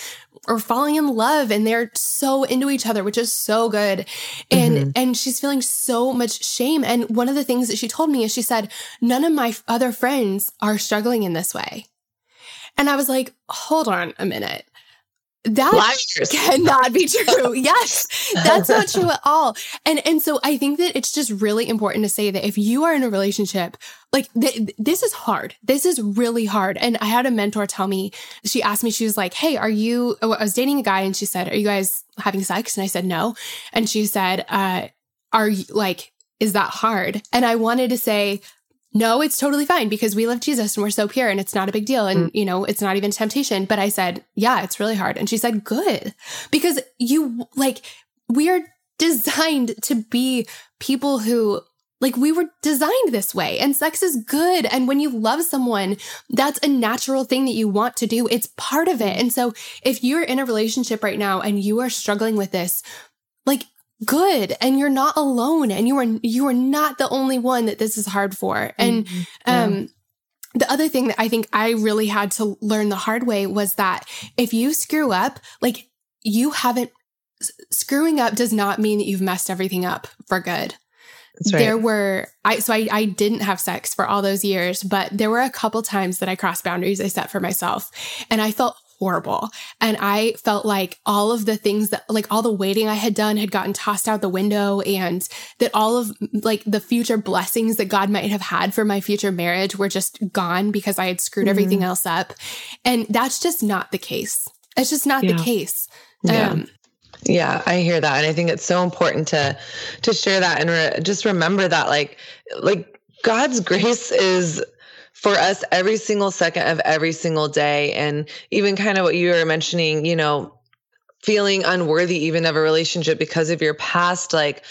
are falling in love and they're so into each other, which is so good. And, mm-hmm. and she's feeling so much shame. And one of the things that she told me is she said, none of my other friends are struggling in this way. And I was like, hold on a minute. That Liars. cannot be true. yes, that's not true at all. And and so I think that it's just really important to say that if you are in a relationship, like th- this is hard. This is really hard. And I had a mentor tell me. She asked me. She was like, "Hey, are you?" I was dating a guy, and she said, "Are you guys having sex?" And I said, "No." And she said, uh, "Are you like?" Is that hard? And I wanted to say, no, it's totally fine because we love Jesus and we're so pure and it's not a big deal. And, mm. you know, it's not even temptation. But I said, yeah, it's really hard. And she said, good. Because you like, we are designed to be people who like we were designed this way and sex is good. And when you love someone, that's a natural thing that you want to do. It's part of it. And so if you're in a relationship right now and you are struggling with this, like good and you're not alone and you are you are not the only one that this is hard for and mm-hmm. yeah. um the other thing that I think I really had to learn the hard way was that if you screw up, like you haven't screwing up does not mean that you've messed everything up for good. Right. There were I so I I didn't have sex for all those years, but there were a couple times that I crossed boundaries I set for myself and I felt horrible. And I felt like all of the things that, like all the waiting I had done had gotten tossed out the window and that all of like the future blessings that God might have had for my future marriage were just gone because I had screwed mm-hmm. everything else up. And that's just not the case. It's just not yeah. the case.
Yeah. Um, yeah, I hear that, and I think it's so important to to share that and re- just remember that, like, like God's grace is for us every single second of every single day. And even kind of what you were mentioning, you know, feeling unworthy even of a relationship because of your past, like,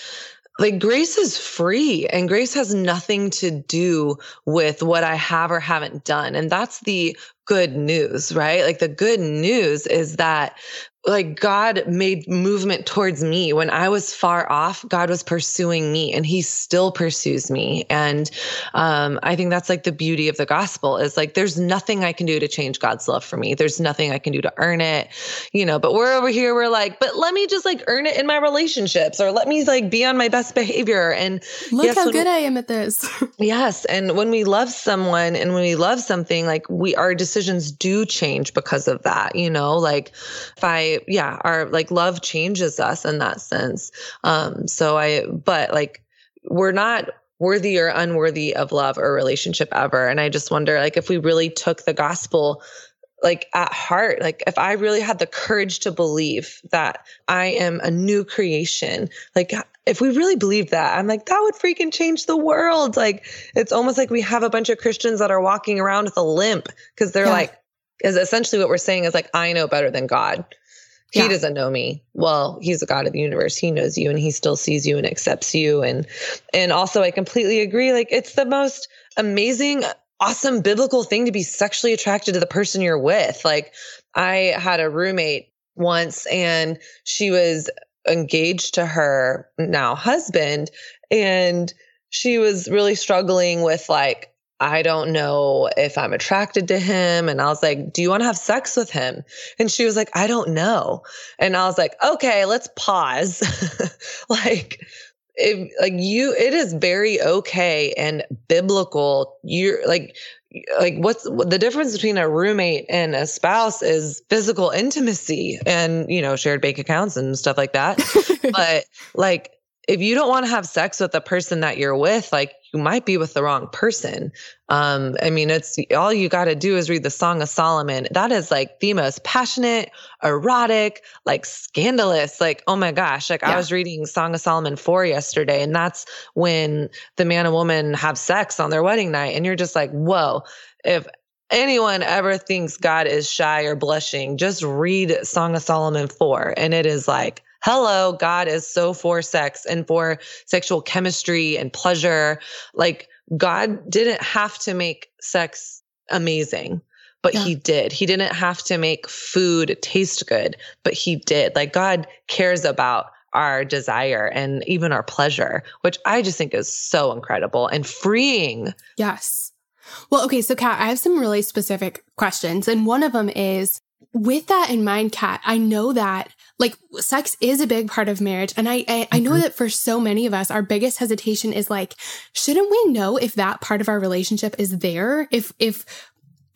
like grace is free and grace has nothing to do with what I have or haven't done. And that's the good news, right? Like the good news is that like God made movement towards me when I was far off. God was pursuing me, and He still pursues me. And um, I think that's like the beauty of the gospel is like there's nothing I can do to change God's love for me. There's nothing I can do to earn it, you know. But we're over here, we're like, but let me just like earn it in my relationships, or let me like be on my best behavior. And
look yes, how good I am at this.
yes, and when we love someone and when we love something, like we our decisions do change because of that. You know, like if I yeah our like love changes us in that sense. Um so i but like we're not worthy or unworthy of love or relationship ever. And i just wonder like if we really took the gospel like at heart like if i really had the courage to believe that i am a new creation like if we really believe that i'm like that would freaking change the world. Like it's almost like we have a bunch of christians that are walking around with a limp because they're yeah. like is essentially what we're saying is like i know better than god he yeah. doesn't know me. Well, he's the God of the universe. He knows you and he still sees you and accepts you. And and also I completely agree. Like it's the most amazing, awesome biblical thing to be sexually attracted to the person you're with. Like I had a roommate once and she was engaged to her now husband and she was really struggling with like I don't know if I'm attracted to him. And I was like, Do you want to have sex with him? And she was like, I don't know. And I was like, Okay, let's pause. like, if, like you, it is very okay and biblical. You're like, like what's the difference between a roommate and a spouse is physical intimacy and you know shared bank accounts and stuff like that but like if you don't want to have sex with the person that you're with like you might be with the wrong person um i mean it's all you got to do is read the song of solomon that is like the most passionate erotic like scandalous like oh my gosh like yeah. i was reading song of solomon 4 yesterday and that's when the man and woman have sex on their wedding night and you're just like whoa if anyone ever thinks God is shy or blushing, just read Song of Solomon 4. And it is like, hello, God is so for sex and for sexual chemistry and pleasure. Like, God didn't have to make sex amazing, but yeah. he did. He didn't have to make food taste good, but he did. Like, God cares about our desire and even our pleasure, which I just think is so incredible and freeing.
Yes. Well, okay. So, Kat, I have some really specific questions. And one of them is with that in mind, Kat, I know that like sex is a big part of marriage. And I, I, I know mm-hmm. that for so many of us, our biggest hesitation is like, shouldn't we know if that part of our relationship is there? If, if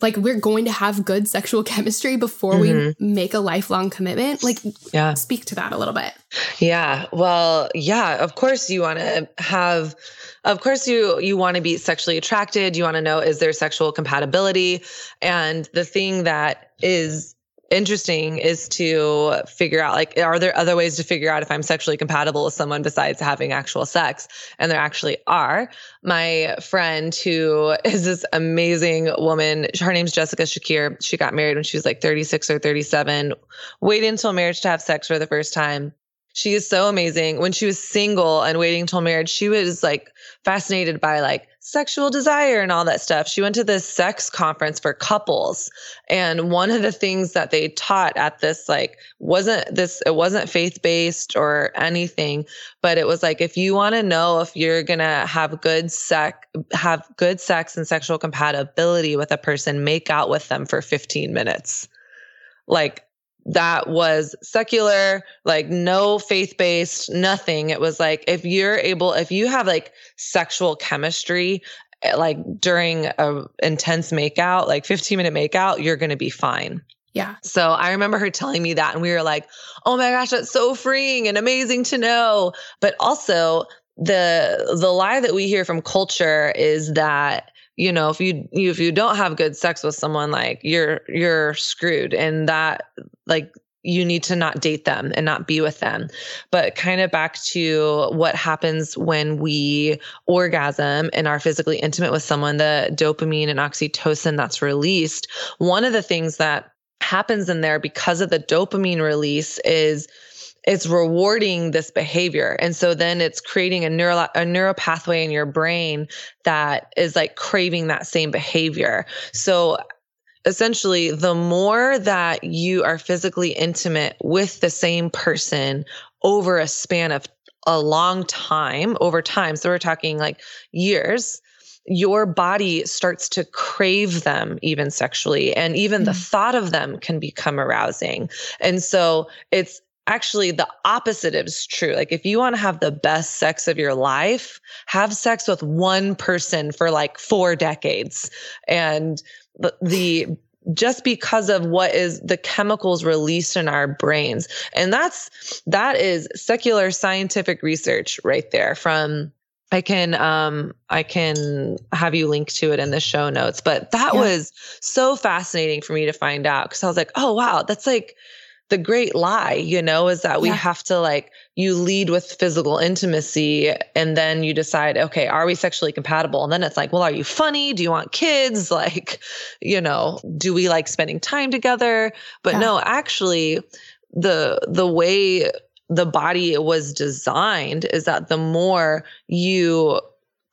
like we're going to have good sexual chemistry before mm-hmm. we make a lifelong commitment like yeah speak to that a little bit
yeah well yeah of course you want to have of course you you want to be sexually attracted you want to know is there sexual compatibility and the thing that is interesting is to figure out like are there other ways to figure out if i'm sexually compatible with someone besides having actual sex? And there actually are. My friend who is this amazing woman her name's jessica shakir. She got married when she was like 36 or 37 waited until marriage to have sex for the first time. She is so amazing. When she was single and waiting until marriage, she was like fascinated by like sexual desire and all that stuff. She went to this sex conference for couples. And one of the things that they taught at this like wasn't this it wasn't faith-based or anything, but it was like if you want to know if you're going to have good sex have good sex and sexual compatibility with a person, make out with them for 15 minutes. Like that was secular, like no faith based, nothing. It was like if you're able, if you have like sexual chemistry, eh, like during a intense makeout, like 15 minute makeout, you're going to be fine.
Yeah.
So I remember her telling me that, and we were like, oh my gosh, that's so freeing and amazing to know. But also, the the lie that we hear from culture is that you know if you if you don't have good sex with someone like you're you're screwed and that like you need to not date them and not be with them. But kind of back to what happens when we orgasm and are physically intimate with someone, the dopamine and oxytocin that's released. One of the things that happens in there because of the dopamine release is it's rewarding this behavior. And so then it's creating a neural a neural pathway in your brain that is like craving that same behavior. So essentially the more that you are physically intimate with the same person over a span of a long time over time so we're talking like years your body starts to crave them even sexually and even mm-hmm. the mm. thought of them can become arousing and so it's actually the opposite is true. Like if you want to have the best sex of your life, have sex with one person for like 4 decades. And the, the just because of what is the chemicals released in our brains. And that's that is secular scientific research right there from I can um I can have you link to it in the show notes. But that yeah. was so fascinating for me to find out because I was like, oh wow, that's like the great lie, you know, is that we yeah. have to like, you lead with physical intimacy and then you decide, okay, are we sexually compatible? And then it's like, well, are you funny? Do you want kids? Like, you know, do we like spending time together? But yeah. no, actually, the the way the body was designed is that the more you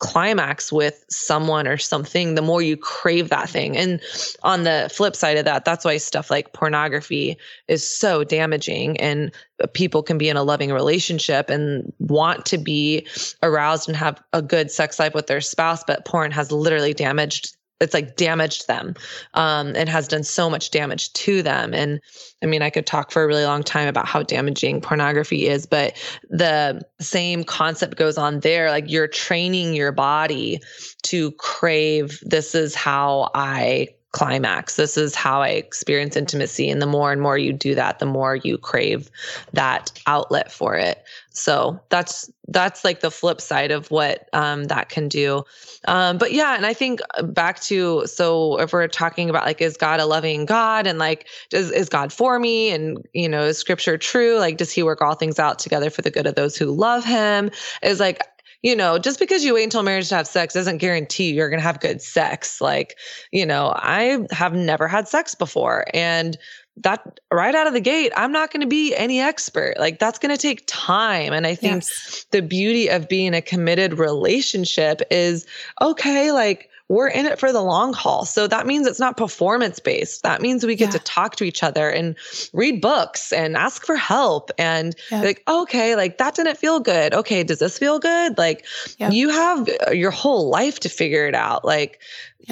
climax with someone or something, the more you crave that thing. And on the flip side of that, that's why stuff like pornography is so damaging. And people can be in a loving relationship and want to be aroused and have a good sex life with their spouse, but porn has literally damaged it's like damaged them um, and has done so much damage to them. And I mean, I could talk for a really long time about how damaging pornography is, but the same concept goes on there. Like you're training your body to crave, this is how I climax. This is how I experience intimacy. And the more and more you do that, the more you crave that outlet for it. So that's that's like the flip side of what um, that can do. Um, but yeah, and I think back to so if we're talking about like is God a loving God and like does is God for me and you know is Scripture true? Like does He work all things out together for the good of those who love Him? Is like you know, just because you wait until marriage to have sex doesn't guarantee you're going to have good sex. Like, you know, I have never had sex before. And that right out of the gate, I'm not going to be any expert. Like that's going to take time. And I think yes. the beauty of being a committed relationship is okay, like we're in it for the long haul. So that means it's not performance based. That means we get yeah. to talk to each other and read books and ask for help and like, okay, like that didn't feel good. Okay, does this feel good? Like you have uh, your whole life to figure it out. Like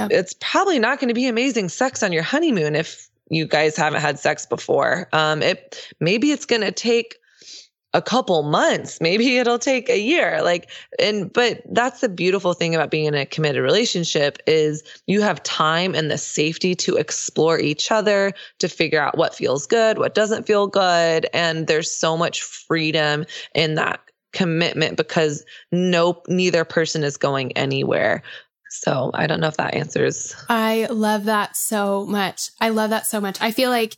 it's probably not going to be amazing sex on your honeymoon if you guys haven't had sex before. Um, it maybe it's going to take a couple months. Maybe it'll take a year. Like and but that's the beautiful thing about being in a committed relationship is you have time and the safety to explore each other to figure out what feels good what doesn't feel good. And there's so much freedom in that commitment because no neither person is going anywhere so I don't know if that answers.
I love that so much. I love that so much. I feel like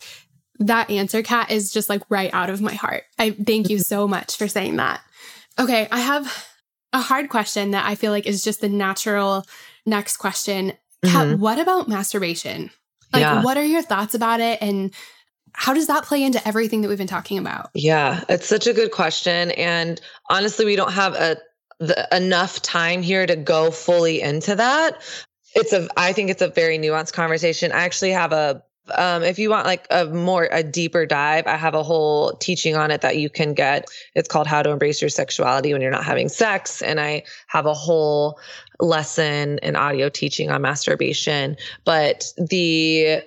that answer, Kat, is just like right out of my heart. I thank you so much for saying that. Okay, I have a hard question that I feel like is just the natural next question. Kat, mm-hmm. what about masturbation? Like, yeah. what are your thoughts about it? And how does that play into everything that we've been talking about?
Yeah, it's such a good question. And honestly, we don't have a the, enough time here to go fully into that. It's a, I think it's a very nuanced conversation. I actually have a, um, if you want like a more a deeper dive, I have a whole teaching on it that you can get. It's called How to Embrace Your Sexuality When You're Not Having Sex, and I have a whole lesson and audio teaching on masturbation. But the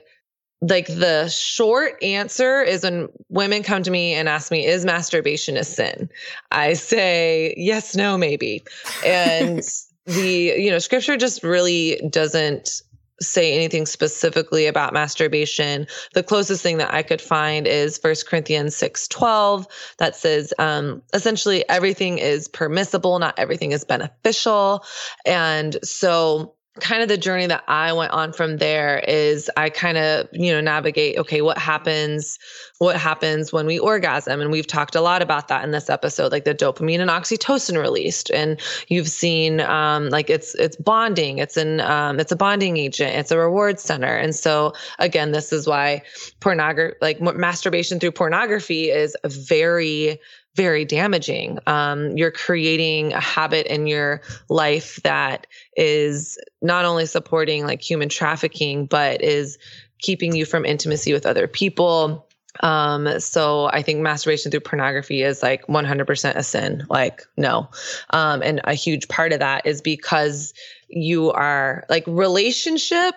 like the short answer is when women come to me and ask me, is masturbation a sin? I say, yes, no, maybe. And the, you know, scripture just really doesn't say anything specifically about masturbation. The closest thing that I could find is First Corinthians 6 12 that says um, essentially everything is permissible, not everything is beneficial. And so kind of the journey that I went on from there is I kind of, you know, navigate, okay, what happens, what happens when we orgasm? And we've talked a lot about that in this episode, like the dopamine and oxytocin released. And you've seen um, like it's it's bonding, it's an um, it's a bonding agent, it's a reward center. And so again, this is why pornography like masturbation through pornography is very very damaging. Um, you're creating a habit in your life that is not only supporting like human trafficking, but is keeping you from intimacy with other people. Um, so I think masturbation through pornography is like 100% a sin. Like, no. Um, and a huge part of that is because you are like relationship,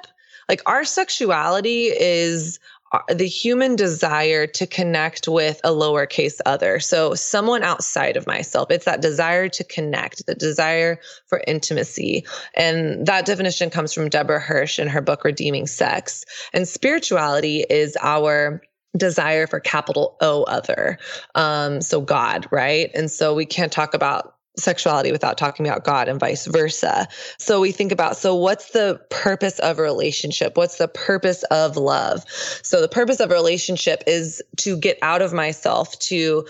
like our sexuality is the human desire to connect with a lowercase other. So, someone outside of myself. It's that desire to connect, the desire for intimacy. And that definition comes from Deborah Hirsch in her book, Redeeming Sex. And spirituality is our desire for capital O other. Um, so, God, right? And so, we can't talk about sexuality without talking about God and vice versa. So we think about so what's the purpose of a relationship? What's the purpose of love? So the purpose of a relationship is to get out of myself, to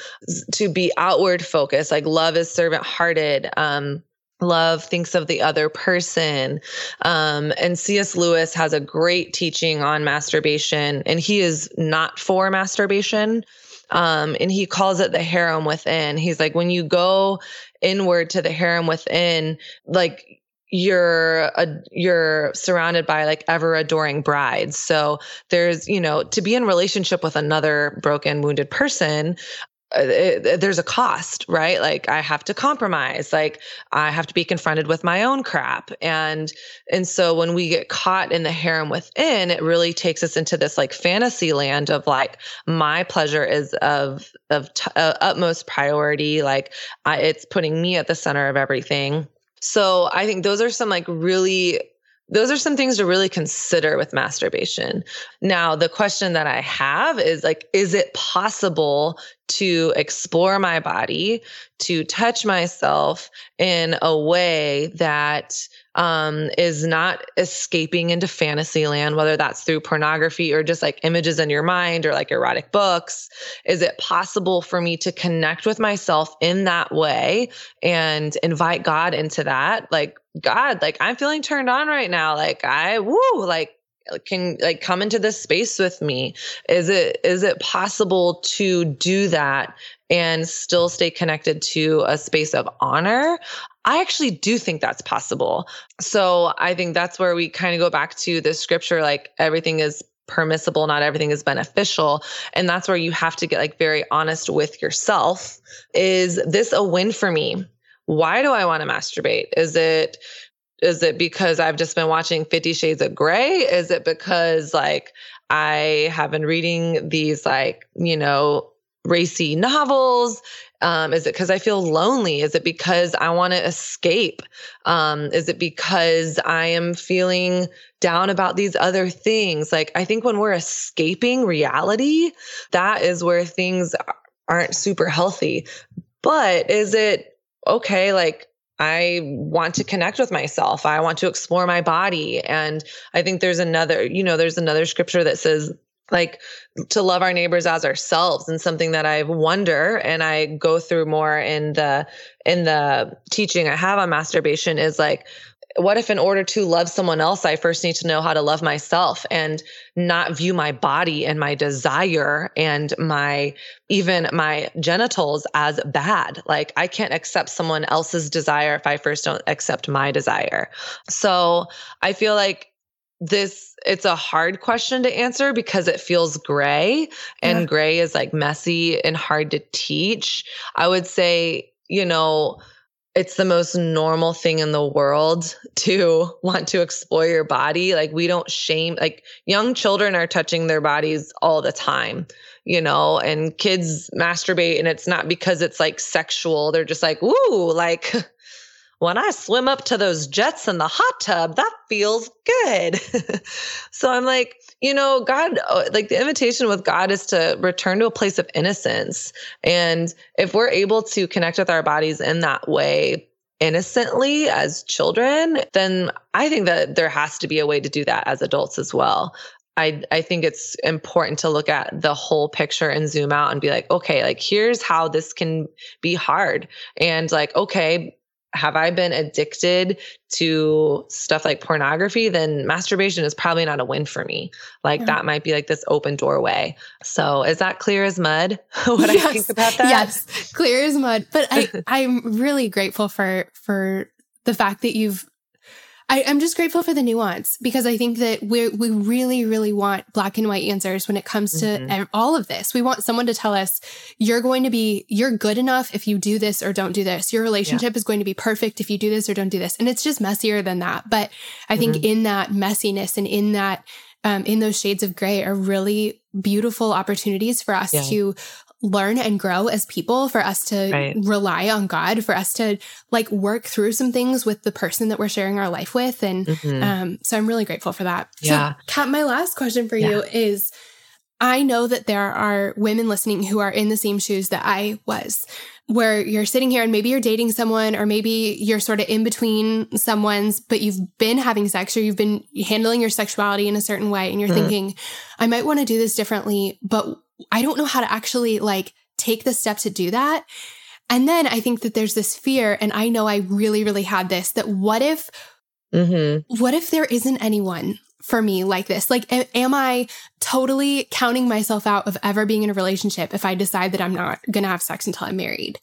to be outward focused. Like love is servant hearted. Um love thinks of the other person um, and cs lewis has a great teaching on masturbation and he is not for masturbation um, and he calls it the harem within. He's like, when you go inward to the harem within, like you're a, you're surrounded by like ever adoring brides. So there's, you know, to be in relationship with another broken, wounded person, it, there's a cost, right? Like I have to compromise, like I have to be confronted with my own crap. And, and so when we get caught in the harem within, it really takes us into this like fantasy land of like, my pleasure is of, of t- uh, utmost priority. Like I, it's putting me at the center of everything. So I think those are some like really those are some things to really consider with masturbation. Now, the question that I have is like, is it possible to explore my body, to touch myself in a way that um, is not escaping into fantasy land, whether that's through pornography or just like images in your mind or like erotic books. Is it possible for me to connect with myself in that way and invite God into that? Like, God, like I'm feeling turned on right now. Like, I, woo, like, can like come into this space with me is it is it possible to do that and still stay connected to a space of honor I actually do think that's possible. So I think that's where we kind of go back to the scripture like everything is permissible, not everything is beneficial. And that's where you have to get like very honest with yourself. Is this a win for me? Why do I want to masturbate? Is it is it because I've just been watching 50 Shades of Grey? Is it because like I have been reading these like, you know, racy novels? Um, is it because I feel lonely? Is it because I want to escape? Um, is it because I am feeling down about these other things? Like, I think when we're escaping reality, that is where things aren't super healthy. But is it okay? Like, I want to connect with myself. I want to explore my body. And I think there's another, you know, there's another scripture that says, like to love our neighbors as ourselves and something that I wonder and I go through more in the in the teaching I have on masturbation is like what if in order to love someone else i first need to know how to love myself and not view my body and my desire and my even my genitals as bad? Like i can't accept someone else's desire if i first don't accept my desire. So i feel like this it's a hard question to answer because it feels gray and yeah. gray is like messy and hard to teach i would say you know it's the most normal thing in the world to want to explore your body. Like we don't shame like young children are touching their bodies all the time, you know, and kids masturbate and it's not because it's like sexual. They're just like, "Ooh, like when I swim up to those jets in the hot tub, that feels good." so I'm like, you know, God, uh, like the invitation with God is to return to a place of innocence. And if we're able to connect with our bodies in that way, innocently as children, then I think that there has to be a way to do that as adults as well. I, I think it's important to look at the whole picture and zoom out and be like, okay, like here's how this can be hard. And like, okay, have I been addicted to stuff like pornography, then masturbation is probably not a win for me. Like yeah. that might be like this open doorway. So is that clear as mud? what yes. I think about that?
Yes, clear as mud. But I, I'm really grateful for for the fact that you've I, am just grateful for the nuance because I think that we we really, really want black and white answers when it comes to mm-hmm. all of this. We want someone to tell us you're going to be you're good enough if you do this or don't do this. Your relationship yeah. is going to be perfect if you do this or don't do this. And it's just messier than that. But I think mm-hmm. in that messiness and in that um, in those shades of gray are really beautiful opportunities for us yeah. to learn and grow as people, for us to right. rely on God, for us to like work through some things with the person that we're sharing our life with. And mm-hmm. um, so I'm really grateful for that.
Yeah.
So, Kat, my last question for yeah. you is I know that there are women listening who are in the same shoes that I was, where you're sitting here and maybe you're dating someone, or maybe you're sort of in between someone's, but you've been having sex or you've been handling your sexuality in a certain way. And you're mm-hmm. thinking, I might want to do this differently, but I don't know how to actually like take the step to do that. And then I think that there's this fear, and I know I really, really had this that what if, mm-hmm. what if there isn't anyone for me like this? Like, am I totally counting myself out of ever being in a relationship if I decide that I'm not going to have sex until I'm married?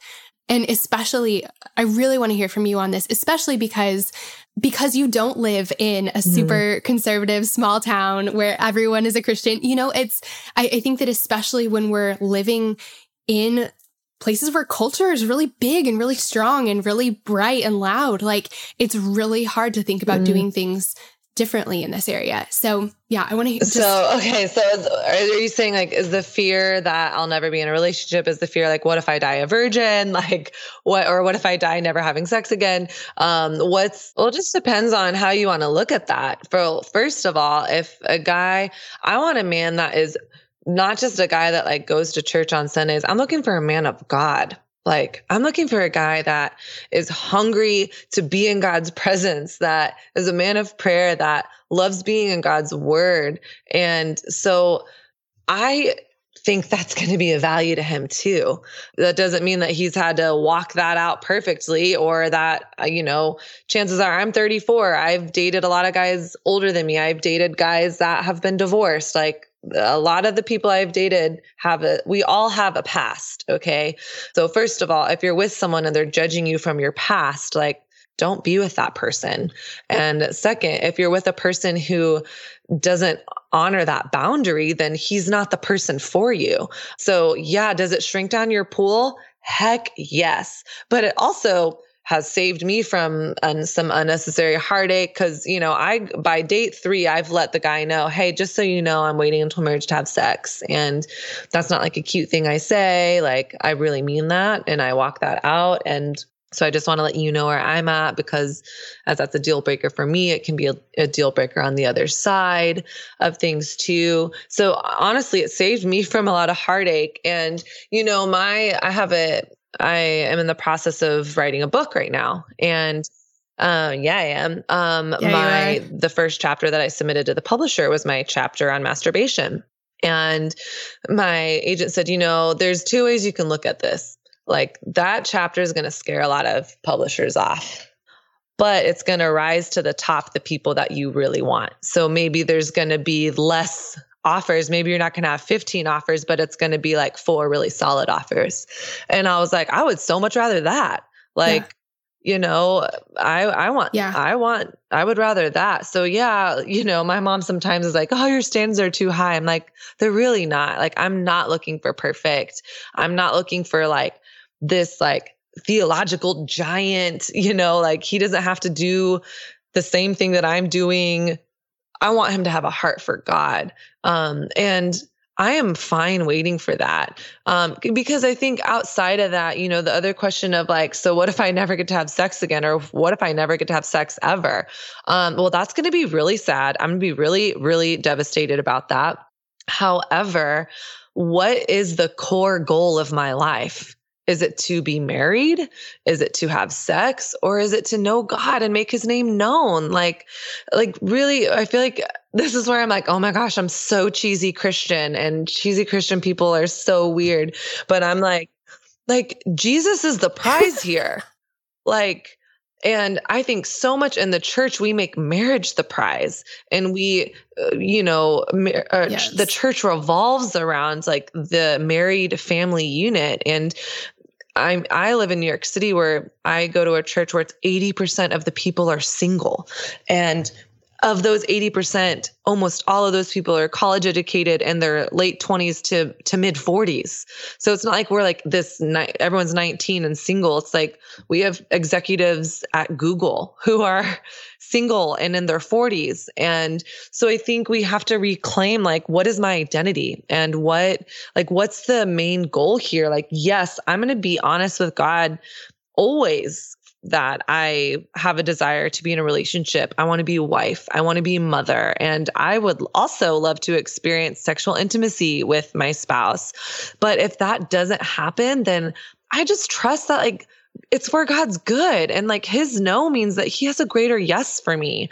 And especially, I really want to hear from you on this, especially because because you don't live in a mm-hmm. super mm. conservative small town where everyone is a Christian, you know, it's, I, I think that especially when we're living in places where culture is really big and really strong and really bright and loud. Like it's really hard to think about mm. doing things differently in this area. So yeah, I want to.
So okay, so are you saying like is the fear that I'll never be in a relationship? Is the fear like what if I die a virgin? Like what or what if I die never having sex again? Um, what's well, it just depends on how you want to look at that. For first of all, if a guy, I want a man that is not just a guy that like goes to church on Sundays. I'm looking for a man of God. Like, I'm looking for a guy that is hungry to be in God's presence, that is a man of prayer, that loves being in God's word. And so I think that's going to be a value to him too. That doesn't mean that he's had to walk that out perfectly or that, uh, you know, chances are I'm 34. I've dated a lot of guys older than me. I've dated guys that have been divorced. Like, a lot of the people I've dated have a, we all have a past. Okay. So, first of all, if you're with someone and they're judging you from your past, like, don't be with that person. And second, if you're with a person who doesn't honor that boundary, then he's not the person for you. So, yeah, does it shrink down your pool? Heck yes. But it also, has saved me from some unnecessary heartache because you know i by date three i've let the guy know hey just so you know i'm waiting until marriage to have sex and that's not like a cute thing i say like i really mean that and i walk that out and so I just want to let you know where I'm at because as that's a deal breaker for me, it can be a, a, deal breaker on the other side of things too. So honestly, it saved me from a lot of heartache. And, you know, my, I have a, I am in the process of writing a book right now. And uh, yeah, I am. Um, yeah, my the first chapter that I submitted to the publisher was my chapter on masturbation. And my agent said, you know, there's two ways you can look at this. Like that chapter is going to scare a lot of publishers off, but it's going to rise to the top the people that you really want. So maybe there's going to be less offers. Maybe you're not going to have 15 offers, but it's going to be like four really solid offers. And I was like, I would so much rather that. Like, yeah. you know, I I want yeah. I want I would rather that. So yeah, you know, my mom sometimes is like, "Oh, your standards are too high." I'm like, "They're really not. Like I'm not looking for perfect. I'm not looking for like this like theological giant, you know, like he doesn't have to do the same thing that I'm doing I want him to have a heart for God. Um, and I am fine waiting for that. Um, because I think outside of that, you know, the other question of like, so what if I never get to have sex again? Or what if I never get to have sex ever? Um, well, that's going to be really sad. I'm going to be really, really devastated about that. However, what is the core goal of my life? Is it to be married? Is it to have sex? Or is it to know God and make his name known? Like, like really, I feel like this is where I'm like, oh my gosh, I'm so cheesy Christian and cheesy Christian people are so weird. But I'm like, like Jesus is the prize here. like, and I think so much in the church, we make marriage the prize and we, uh, you know, uh, yes. the church revolves around like the married family unit. And I I live in New York City where I go to a church where it's 80% of the people are single. And of those 80%, almost all of those people are college educated and they're late 20s to to mid 40s. So it's not like we're like this everyone's 19 and single. It's like we have executives at Google who are single and in their 40s. And so I think we have to reclaim like what is my identity and what like what's the main goal here? Like yes, I'm going to be honest with God always that I have a desire to be in a relationship. I want to be a wife. I want to be a mother. And I would also love to experience sexual intimacy with my spouse. But if that doesn't happen, then I just trust that, like, it's where God's good. And like his no means that he has a greater yes for me.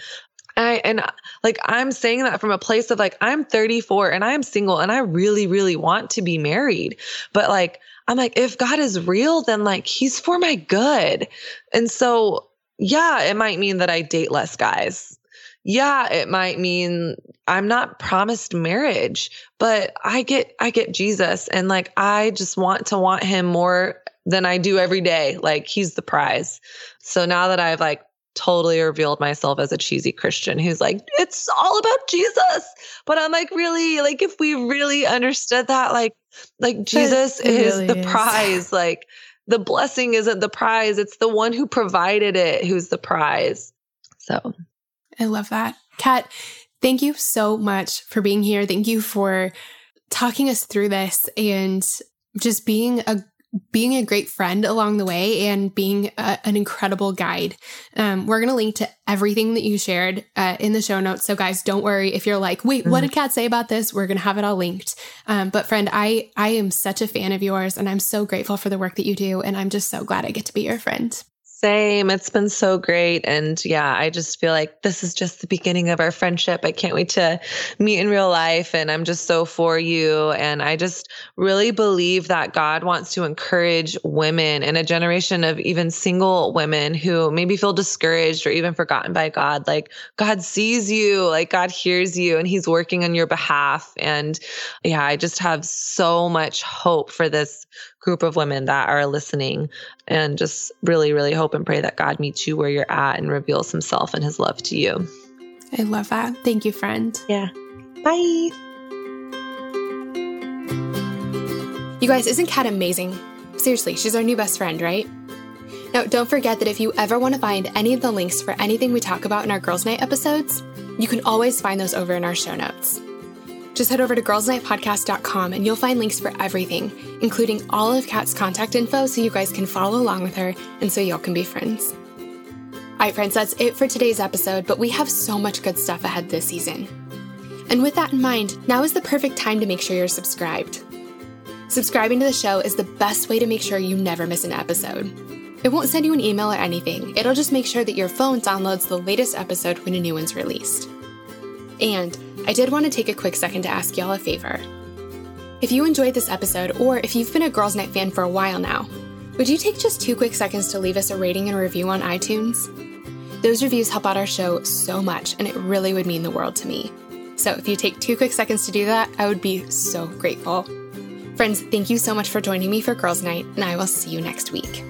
I, and uh, like I'm saying that from a place of like I'm 34 and I'm single and I really really want to be married but like I'm like, if God is real, then like he's for my good. And so, yeah, it might mean that I date less guys. Yeah, it might mean I'm not promised marriage, but I get I get Jesus and like I just want to want him more than I do every day. Like he's the prize. So now that I've like totally revealed myself as a cheesy Christian who's like, it's all about Jesus. But I'm like, really, like if we really understood that, like, like Jesus is the is. prize. Like the blessing isn't the prize. It's the one who provided it who's the prize. So
I love that. Kat, thank you so much for being here. Thank you for talking us through this and just being a being a great friend along the way and being a, an incredible guide. Um, we're going to link to everything that you shared uh, in the show notes. So guys, don't worry if you're like, wait, what did mm-hmm. Kat say about this? We're going to have it all linked. Um, but friend, I, I am such a fan of yours and I'm so grateful for the work that you do. And I'm just so glad I get to be your friend.
Same. It's been so great. And yeah, I just feel like this is just the beginning of our friendship. I can't wait to meet in real life. And I'm just so for you. And I just really believe that God wants to encourage women and a generation of even single women who maybe feel discouraged or even forgotten by God. Like God sees you, like God hears you, and He's working on your behalf. And yeah, I just have so much hope for this group of women that are listening and just really, really hope and pray that God meets you where you're at and reveals himself and his love to you.
I love that. Thank you, friend.
Yeah. Bye.
You guys, isn't Kat amazing? Seriously, she's our new best friend, right? Now, don't forget that if you ever want to find any of the links for anything we talk about in our Girls Night episodes, you can always find those over in our show notes. Just head over to girlsnightpodcast.com and you'll find links for everything, including all of Kat's contact info so you guys can follow along with her and so y'all can be friends. All right, friends, that's it for today's episode, but we have so much good stuff ahead this season. And with that in mind, now is the perfect time to make sure you're subscribed. Subscribing to the show is the best way to make sure you never miss an episode. It won't send you an email or anything, it'll just make sure that your phone downloads the latest episode when a new one's released. And I did want to take a quick second to ask y'all a favor. If you enjoyed this episode, or if you've been a Girls Night fan for a while now, would you take just two quick seconds to leave us a rating and review on iTunes? Those reviews help out our show so much, and it really would mean the world to me. So if you take two quick seconds to do that, I would be so grateful. Friends, thank you so much for joining me for Girls Night, and I will see you next week.